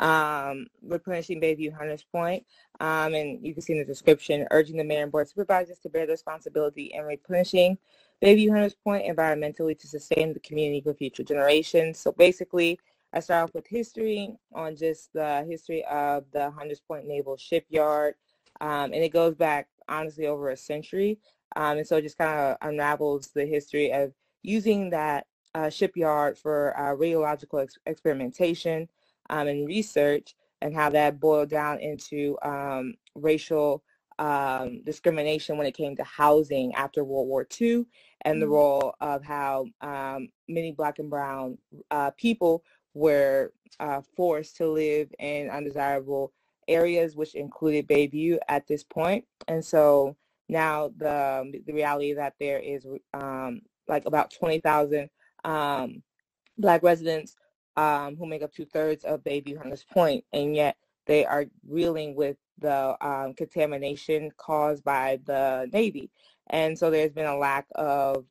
um, replenishing Bayview Hunters Point, um, and you can see in the description, urging the mayor and board supervisors to bear the responsibility in replenishing Bayview Hunters Point environmentally to sustain the community for future generations. So basically, I start off with history on just the history of the Hunters Point Naval Shipyard, um, and it goes back honestly over a century. Um, and so it just kind of unravels the history of using that uh, shipyard for uh, radiological ex- experimentation um, and research and how that boiled down into um, racial um, discrimination when it came to housing after World War II and the mm-hmm. role of how um, many black and brown uh, people were uh, forced to live in undesirable areas, which included Bayview at this point. And so now the, um, the reality that there is um, like about 20,000 um, black residents um, who make up two-thirds of Bayview Hunters Point, and yet they are reeling with the um, contamination caused by the Navy. And so there's been a lack of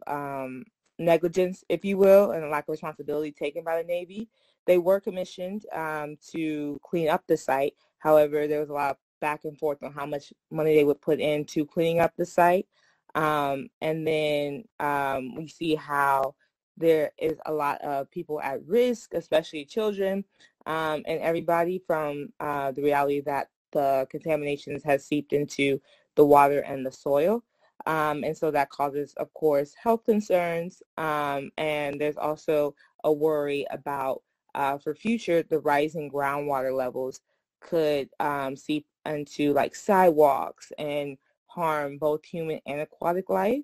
negligence, if you will, and a lack of responsibility taken by the Navy. They were commissioned to clean up the site. However, there was a lot of back and forth on how much money they would put into cleaning up the site. Um, and then um, we see how there is a lot of people at risk, especially children um, and everybody from uh, the reality that the contaminations has seeped into the water and the soil. Um, and so that causes, of course, health concerns. Um, and there's also a worry about, uh, for future, the rising groundwater levels could um, seep into like sidewalks and harm both human and aquatic life.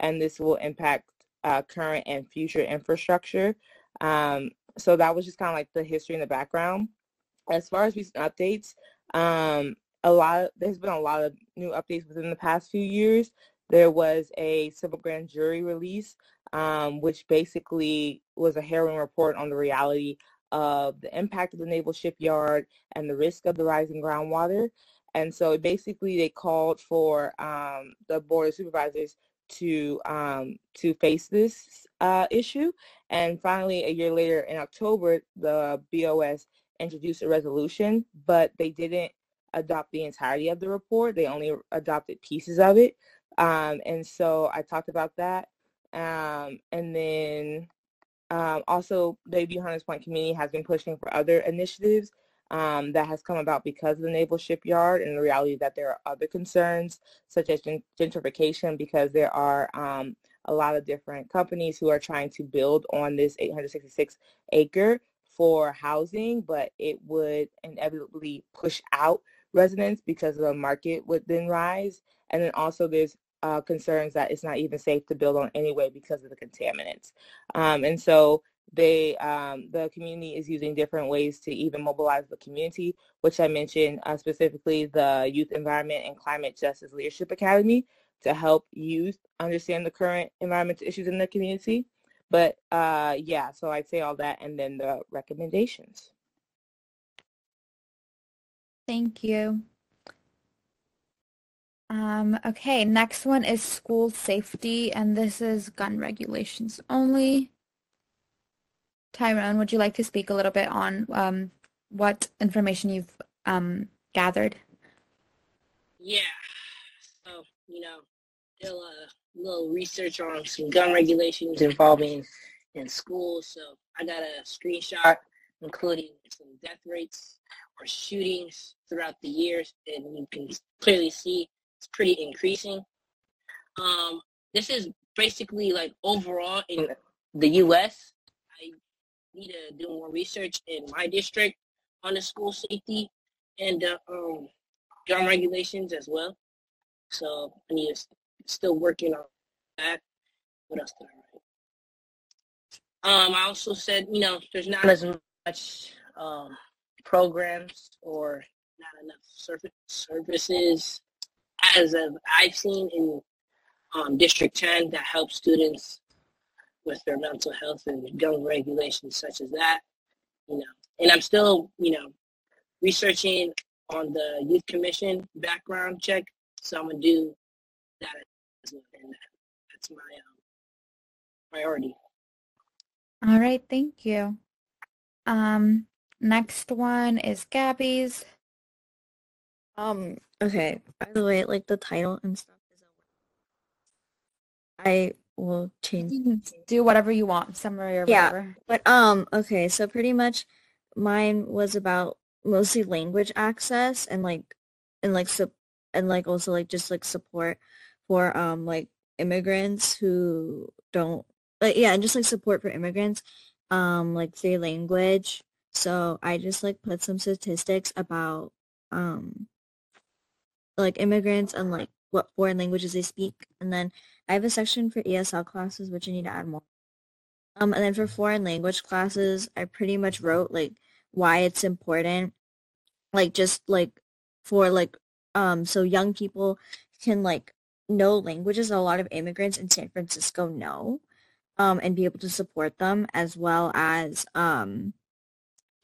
And this will impact uh, current and future infrastructure. Um, so that was just kind of like the history in the background. As far as recent updates, um, a lot of, there's been a lot of new updates within the past few years. There was a civil grand jury release, um, which basically was a harrowing report on the reality of the impact of the naval shipyard and the risk of the rising groundwater. And so basically they called for um, the board of supervisors to um, to face this uh, issue. And finally, a year later in October, the BOS introduced a resolution, but they didn't adopt the entirety of the report. They only adopted pieces of it. Um, and so I talked about that. Um, and then um, also, the Bayview Hunters Point community has been pushing for other initiatives um, that has come about because of the naval shipyard and the reality that there are other concerns such as gentrification because there are um, a lot of different companies who are trying to build on this 866 acre for housing, but it would inevitably push out residents because the market would then rise. And then also there's uh, concerns that it's not even safe to build on anyway because of the contaminants. Um, and so they um, the community is using different ways to even mobilize the community, which I mentioned uh, specifically the Youth Environment and Climate Justice Leadership Academy to help youth understand the current environmental issues in the community. But uh, yeah, so I'd say all that and then the recommendations. Thank you. Um, okay, next one is school safety, and this is gun regulations only. Tyrone, would you like to speak a little bit on um, what information you've um, gathered? Yeah. So, you know, did a little research on some gun regulations involving in schools. So I got a screenshot including some death rates or shootings throughout the years, and you can clearly see it's pretty increasing. Um, this is basically like overall in the U.S I need to do more research in my district on the school safety and uh, um, gun regulations as well. So I need to still working on that. What else did I write? Um, I also said, you know, there's not as much um, programs or not enough service, services as of I've seen in um, District 10 that helps students with their mental health and gun regulations such as that, you know. And I'm still, you know, researching on the youth commission background check, so I'm gonna do that as well, and that's my um, priority. All right, thank you. Um, next one is Gabby's. Um, okay. By the way, like the title and stuff is over. I will change. You can do whatever you want, summary or Yeah. whatever. But um, okay, so pretty much mine was about mostly language access and like and like sup and like also like just like support for um like immigrants who don't like yeah and just like support for immigrants um like their language so i just like put some statistics about um like immigrants and like what foreign languages they speak and then I have a section for ESL classes, which I need to add more. Um, and then for foreign language classes, I pretty much wrote like why it's important, like just like for like um so young people can like know languages a lot of immigrants in San Francisco know, um, and be able to support them as well as um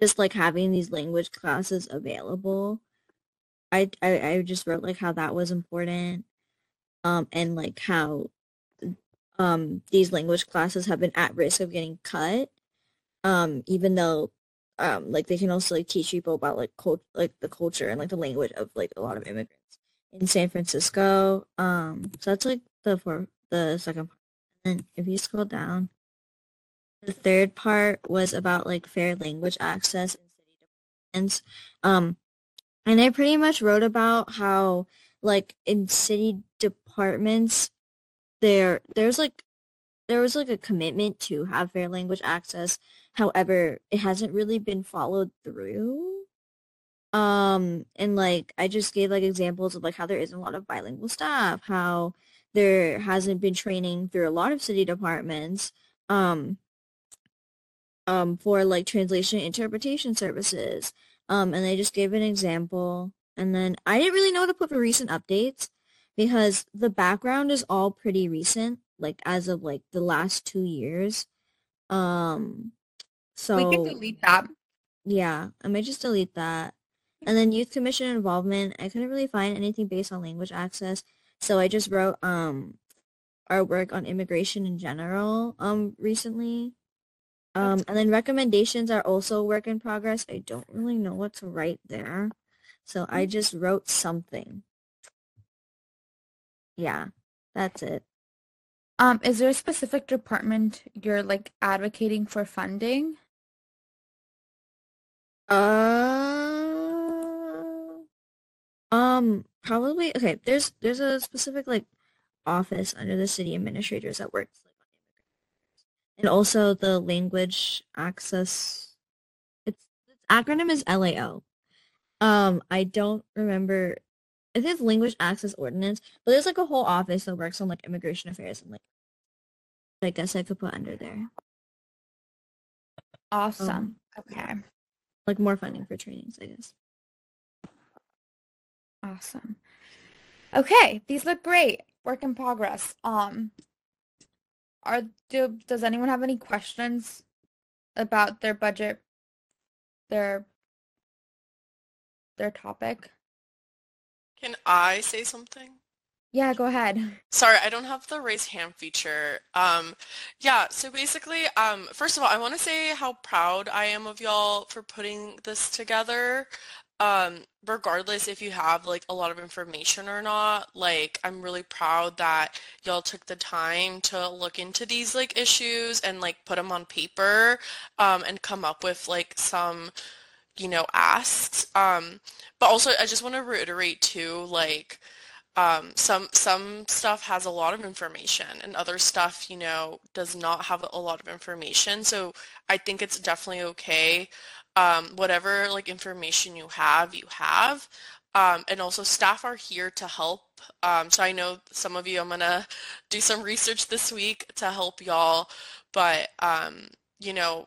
just like having these language classes available. I, I, I just wrote like how that was important um, and like how um, these language classes have been at risk of getting cut um, even though um, like they can also like teach people about like cult- like the culture and like the language of like a lot of immigrants in San Francisco. Um, so that's like the for the second part. And if you scroll down, the third part was about like fair language access in city departments. Um, and I pretty much wrote about how like in city departments there there's like there was like a commitment to have fair language access However, it hasn't really been followed through. Um, and like I just gave like examples of like how there isn't a lot of bilingual staff, how there hasn't been training through a lot of city departments, um, um, for like translation interpretation services. Um, and they just gave an example. And then I didn't really know what to put for recent updates because the background is all pretty recent, like as of like the last two years. Um, so we can delete that. Yeah, I might just delete that. And then youth commission involvement, I couldn't really find anything based on language access. So I just wrote um our work on immigration in general um recently. Um and then recommendations are also work in progress. I don't really know what to write there. So I Mm. just wrote something. Yeah, that's it. Um, is there a specific department you're like advocating for funding? Uh, um, probably okay. There's there's a specific like office under the city administrators that works like on immigrants, and also the language access. Its, its acronym is LAO. Um, I don't remember. I think it's language access ordinance, but there's like a whole office that works on like immigration affairs and like. I guess I could put under there. Awesome. Um, Okay. like more funding for trainings, I guess. Awesome. Okay, these look great. Work in progress. Um, are do does anyone have any questions about their budget, their their topic? Can I say something? Yeah, go ahead. Sorry, I don't have the raise hand feature. Um, yeah, so basically, um, first of all, I want to say how proud I am of y'all for putting this together. Um, regardless if you have like a lot of information or not, like I'm really proud that y'all took the time to look into these like issues and like put them on paper, um, and come up with like some, you know, asks. Um, but also I just want to reiterate too, like, um, some some stuff has a lot of information and other stuff, you know, does not have a lot of information. So I think it's definitely okay. Um, whatever like information you have, you have. Um, and also staff are here to help. Um, so I know some of you, I'm gonna do some research this week to help y'all. But um, you know,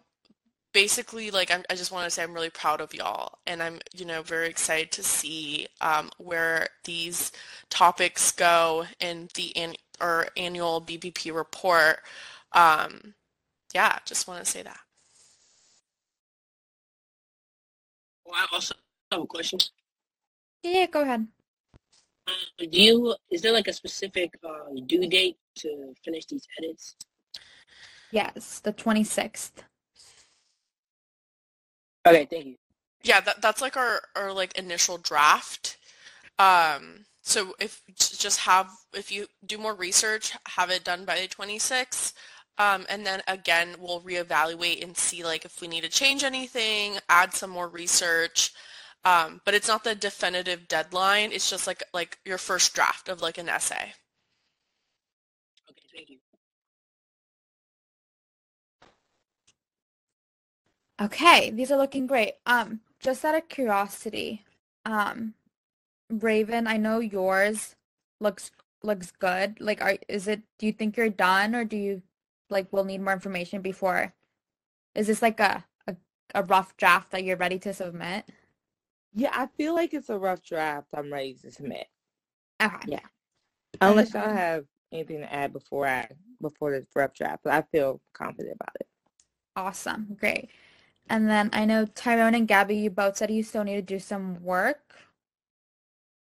basically like I'm, I just want to say I'm really proud of y'all and I'm you know very excited to see um, where these topics go in the an or annual BPP report. Um, yeah, just want to say that. Well, I also have a question. Yeah, go ahead. Uh, do you is there like a specific uh, due date to finish these edits? Yes, the 26th. Okay, thank you. Yeah, that that's like our our like initial draft. Um, so if just have if you do more research, have it done by the 26th. Um, and then again, we'll reevaluate and see like if we need to change anything, add some more research. Um, but it's not the definitive deadline. It's just like like your first draft of like an essay. Okay, thank you. Okay, these are looking great. Um, just out of curiosity, um, Raven, I know yours looks looks good. Like, are is it? Do you think you're done, or do you like we'll need more information before? Is this like a a, a rough draft that you're ready to submit? Yeah, I feel like it's a rough draft. I'm ready to submit. Okay. Yeah. Unless y'all have anything to add before I before the rough draft, but I feel confident about it. Awesome. Great. And then I know Tyrone and Gabby, you both said you still need to do some work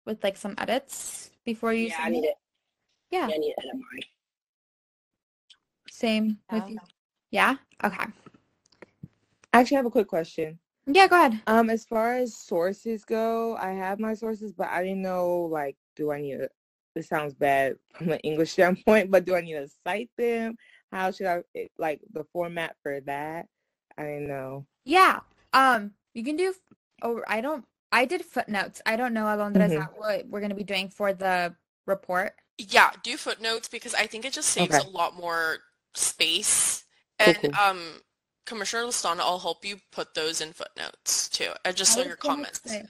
with like some edits before you Yeah, I need it. Yeah, Yeah, I need to edit mine. Same with you. Yeah? Okay. I actually have a quick question. Yeah, go ahead. Um, as far as sources go, I have my sources, but I didn't know like, do I need to? This sounds bad from an English standpoint, but do I need to cite them? How should I it- like the format for that? I didn't know. Yeah. Um, you can do, oh, I don't, I did footnotes. I don't know, Alondra, is Mhm. that what we're going to be doing for the report? Yeah, do footnotes because I think it just saves Okay. a lot more space. And cool. um, Commissioner Listana, I'll help you put those in footnotes too, and just I so your comments. say-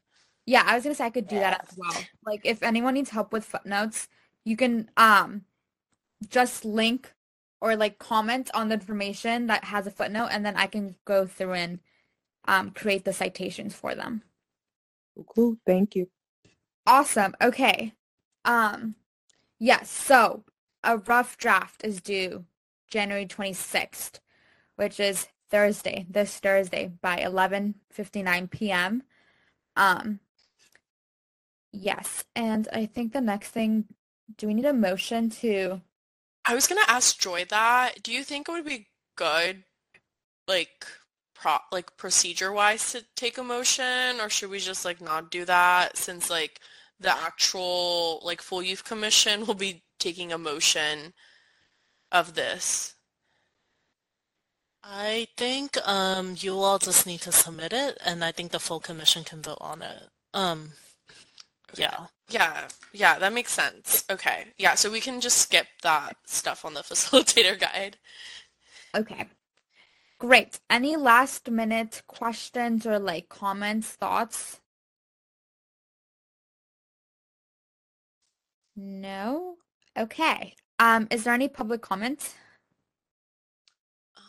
Yeah, I was gonna say I could do that as well. Like if anyone needs help with footnotes, you can um just link or like comment on the information that has a footnote and then I can go through and um create the citations for them. Cool, cool. Thank you. Awesome. Okay. Um yes, so a rough draft is due January 26th, which is Thursday, this Thursday by 11:59 p.m. Um yes, and I think the next thing do we need a motion to I was gonna ask Joy that. Do you think it would be good, like, pro like procedure-wise to take a motion, or should we just like not do that since like the actual like full youth commission will be taking a motion of this? I think um, you all just need to submit it, and I think the full commission can vote on it. Um, yeah. Yeah, yeah, that makes sense. Okay. Yeah, so we can just skip that stuff on the facilitator guide. Okay. Great. Any last minute questions or like comments, thoughts? No? Okay. Um, is there any public comment? Um,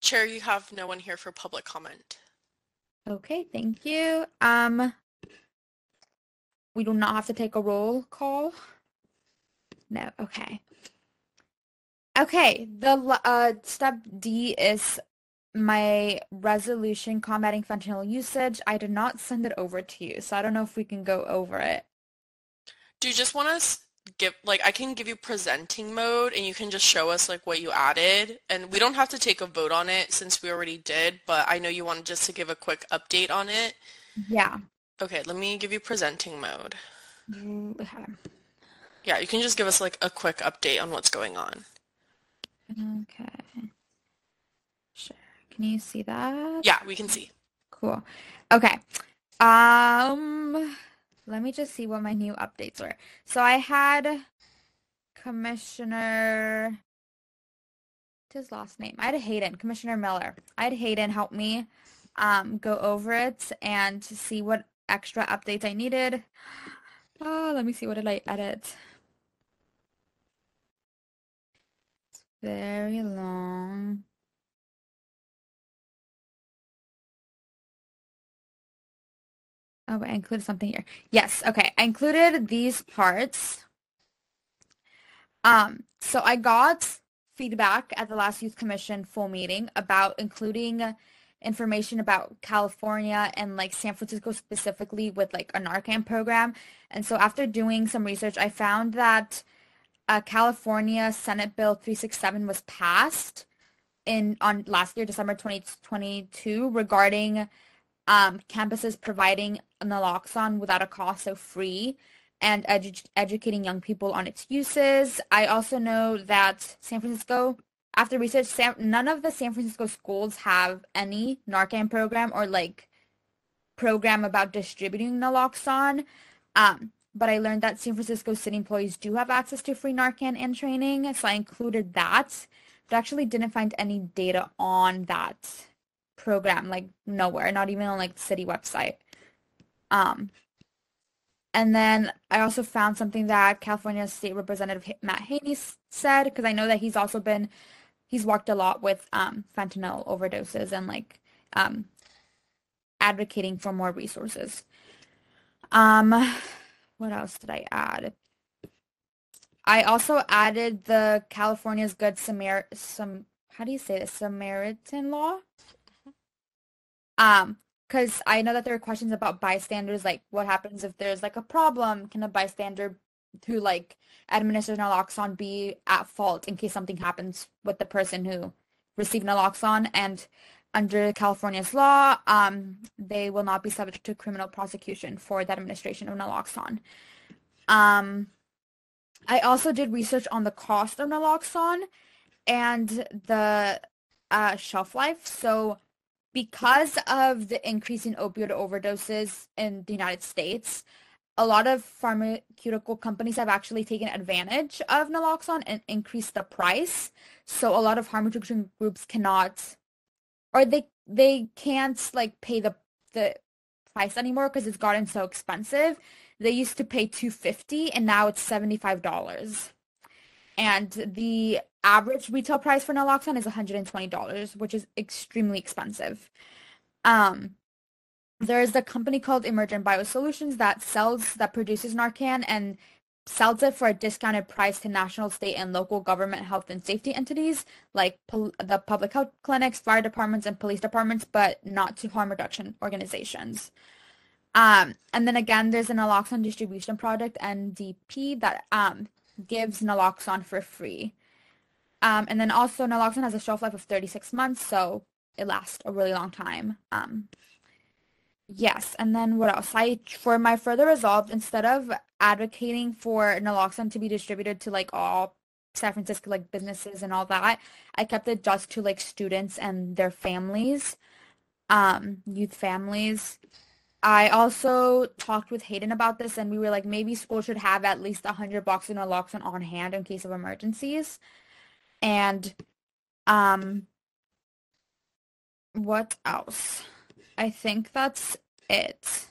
Chair, you have no one here for public comment. Okay, thank you. Um, we do not have to take a roll call. No, okay. Okay, the uh step D is my resolution combating fentanyl usage. I did not send it over to you, so I don't know if we can go over it. Do you just want us give like I can give you presenting mode and you can just show us like what you added and we don't have to take a vote on it since we already did, but I know you wanted just to give a quick update on it. Yeah. Okay, let me give you presenting mode. Mm, Okay. Yeah, you can just give us like a quick update on what's going on. Okay. Sure. Can you see that? Yeah, we can see. Cool. Okay. Um, let me just see what my new updates were. So I had Commissioner, his last name? I had Hayden, Commissioner Miller. I had Hayden help me um go over it and to see what extra updates I needed. Oh, let me see. What did I edit? It's very long. Oh, I included something here. Yes, okay. I included these parts. Um, so I got feedback at the last Youth Commission full meeting about including information about California and like San Francisco specifically with like a Narcan program. And so after doing some research, I found that uh, California Senate Bill 367 was passed in on last year, December 2022, regarding um, campuses providing naloxone without a cost, so free, and edu- educating young people on its uses. I also know that San Francisco, after research, none of the San Francisco schools have any Narcan program or like program about distributing naloxone. Um, but I learned that San Francisco city employees do have access to free Narcan and training, so I included that, but actually didn't find any data on that program, like nowhere, not even on like the city website. Um, and then I also found something that California State Representative Matt Haney said, because I know that he's also been, he's worked a lot with um, fentanyl overdoses and like um, advocating for more resources. Um, what else did I add? I also added the California's Good Samar some how do you say this? Samaritan law? Um, because I know that there are questions about bystanders, like what happens if there's like a problem? Can a bystander who like administers naloxone be at fault in case something happens with the person who received naloxone? And under California's law, um, they will not be subject to criminal prosecution for the administration of naloxone. Um, I also did research on the cost of naloxone and the uh, shelf life. So because of the increase in opioid overdoses in the United States, a lot of pharmaceutical companies have actually taken advantage of naloxone and increased the price. So a lot of harm reduction groups cannot, or they they can't like pay the the price anymore because it's gotten so expensive. They used to pay two fifty, and now it's seventy five dollars. And the average retail price for naloxone is one hundred and twenty dollars, which is extremely expensive. Um, there's a company called Emergent Biosolutions that sells that produces Narcan and sells it for a discounted price to national, state, and local government health and safety entities like pol- the public health clinics, fire departments, and police departments, but not to harm reduction organizations. Um, and then again, there's a naloxone distribution project, NDP, that um, gives naloxone for free. Um, and then also naloxone has a shelf life of 36 months, so it lasts a really long time. Um, Yes, and then what else? I for my further resolve, instead of advocating for naloxone to be distributed to like all San Francisco like businesses and all that, I kept it just to like students and their families, um, youth families. I also talked with Hayden about this, and we were like, maybe school should have at least a hundred boxes of naloxone on hand in case of emergencies. And um, what else? I think that's it.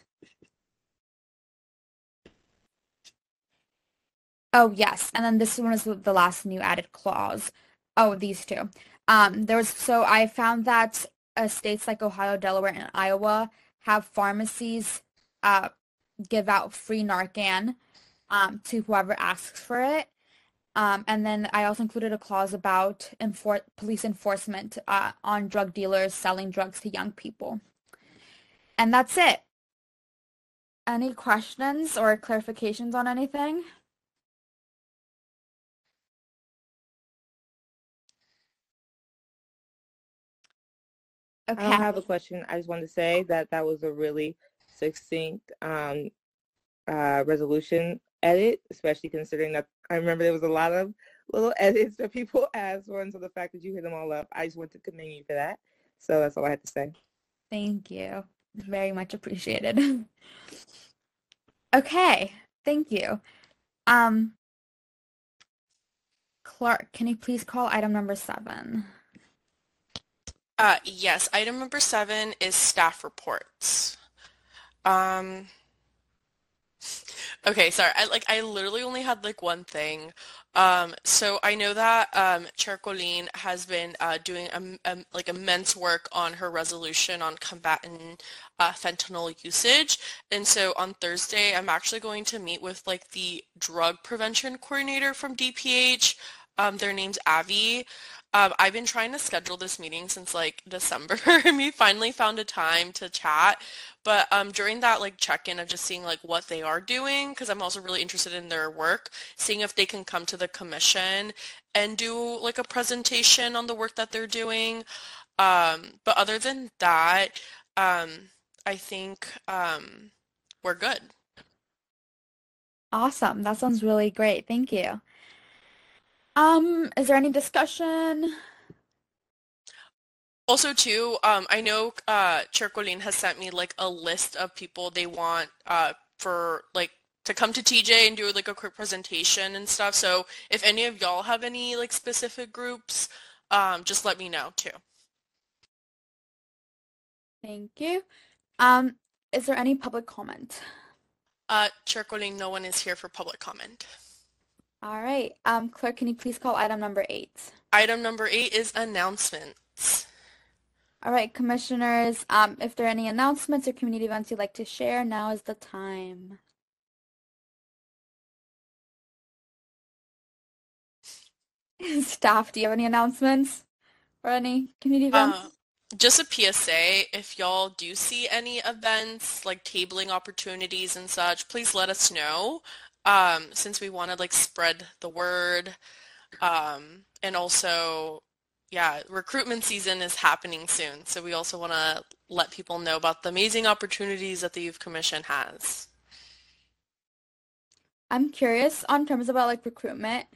Oh, yes. And then this one is the last new added clause. Oh, these two. Um, there was, so I found that uh, states like Ohio, Delaware, and Iowa have pharmacies uh, give out free Narcan um, to whoever asks for it. Um, and then I also included a clause about enfor- police enforcement uh, on drug dealers selling drugs to young people. And that's it. Any questions or clarifications on anything? Okay. I don't have a question. I just wanted to say that that was a really succinct um, uh, resolution edit, especially considering that I remember there was a lot of little edits that people asked for, and so the fact that you hit them all up, I just want to commend you for that. So that's all I had to say. Thank you. Very much appreciated. okay, thank you. Um, Clark, can you please call item number seven? Uh, yes, item number seven is staff reports. Um, okay, sorry. I like I literally only had like one thing. Um, so I know that um, Chair Colleen has been uh, doing a, a, like immense work on her resolution on combating uh, fentanyl usage. And so on Thursday, I'm actually going to meet with like the drug prevention coordinator from DPH. Um, their name's Avi. Um, I've been trying to schedule this meeting since like December and we finally found a time to chat. But um, during that like check-in of just seeing like what they are doing, because I'm also really interested in their work, seeing if they can come to the commission and do like a presentation on the work that they're doing. Um, but other than that, um, I think um, we're good. Awesome. That sounds really great. Thank you. Um, is there any discussion? Also, too, um, I know uh, Chair Colleen has sent me like a list of people they want uh, for like to come to TJ and do like a quick presentation and stuff. So if any of y'all have any like specific groups, um, just let me know too. Thank you. Um, is there any public comment? Uh, Chair Colleen, no one is here for public comment. All right. Um, clerk, can you please call item number eight? Item number eight is announcements. All right, commissioners, um, if there are any announcements or community events you'd like to share, now is the time. Staff, do you have any announcements or any community events? Uh, just a PSA, if y'all do see any events like tabling opportunities and such, please let us know. Um, since we want to like spread the word. Um, and also, yeah, recruitment season is happening soon. So we also want to let people know about the amazing opportunities that the Youth Commission has. I'm curious on terms about like recruitment.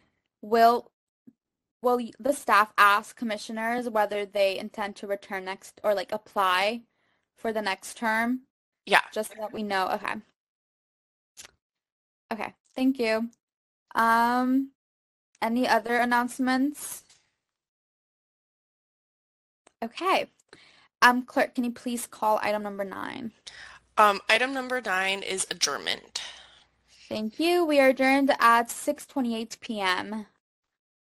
Will will the staff ask commissioners whether they intend to return next or like apply for the next term? Yeah. Just so that we know. Okay. Okay. Thank you. Um, any other announcements? Okay. Um, clerk, can you please call item number nine? Um, item number nine is adjournment. Thank you. We are adjourned at 6:28 p.m.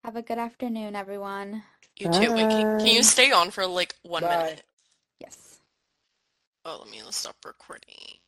Have a good afternoon, everyone. You too. Wait, can, can you stay on for like one Bye. minute? Yes. Oh, let me stop recording.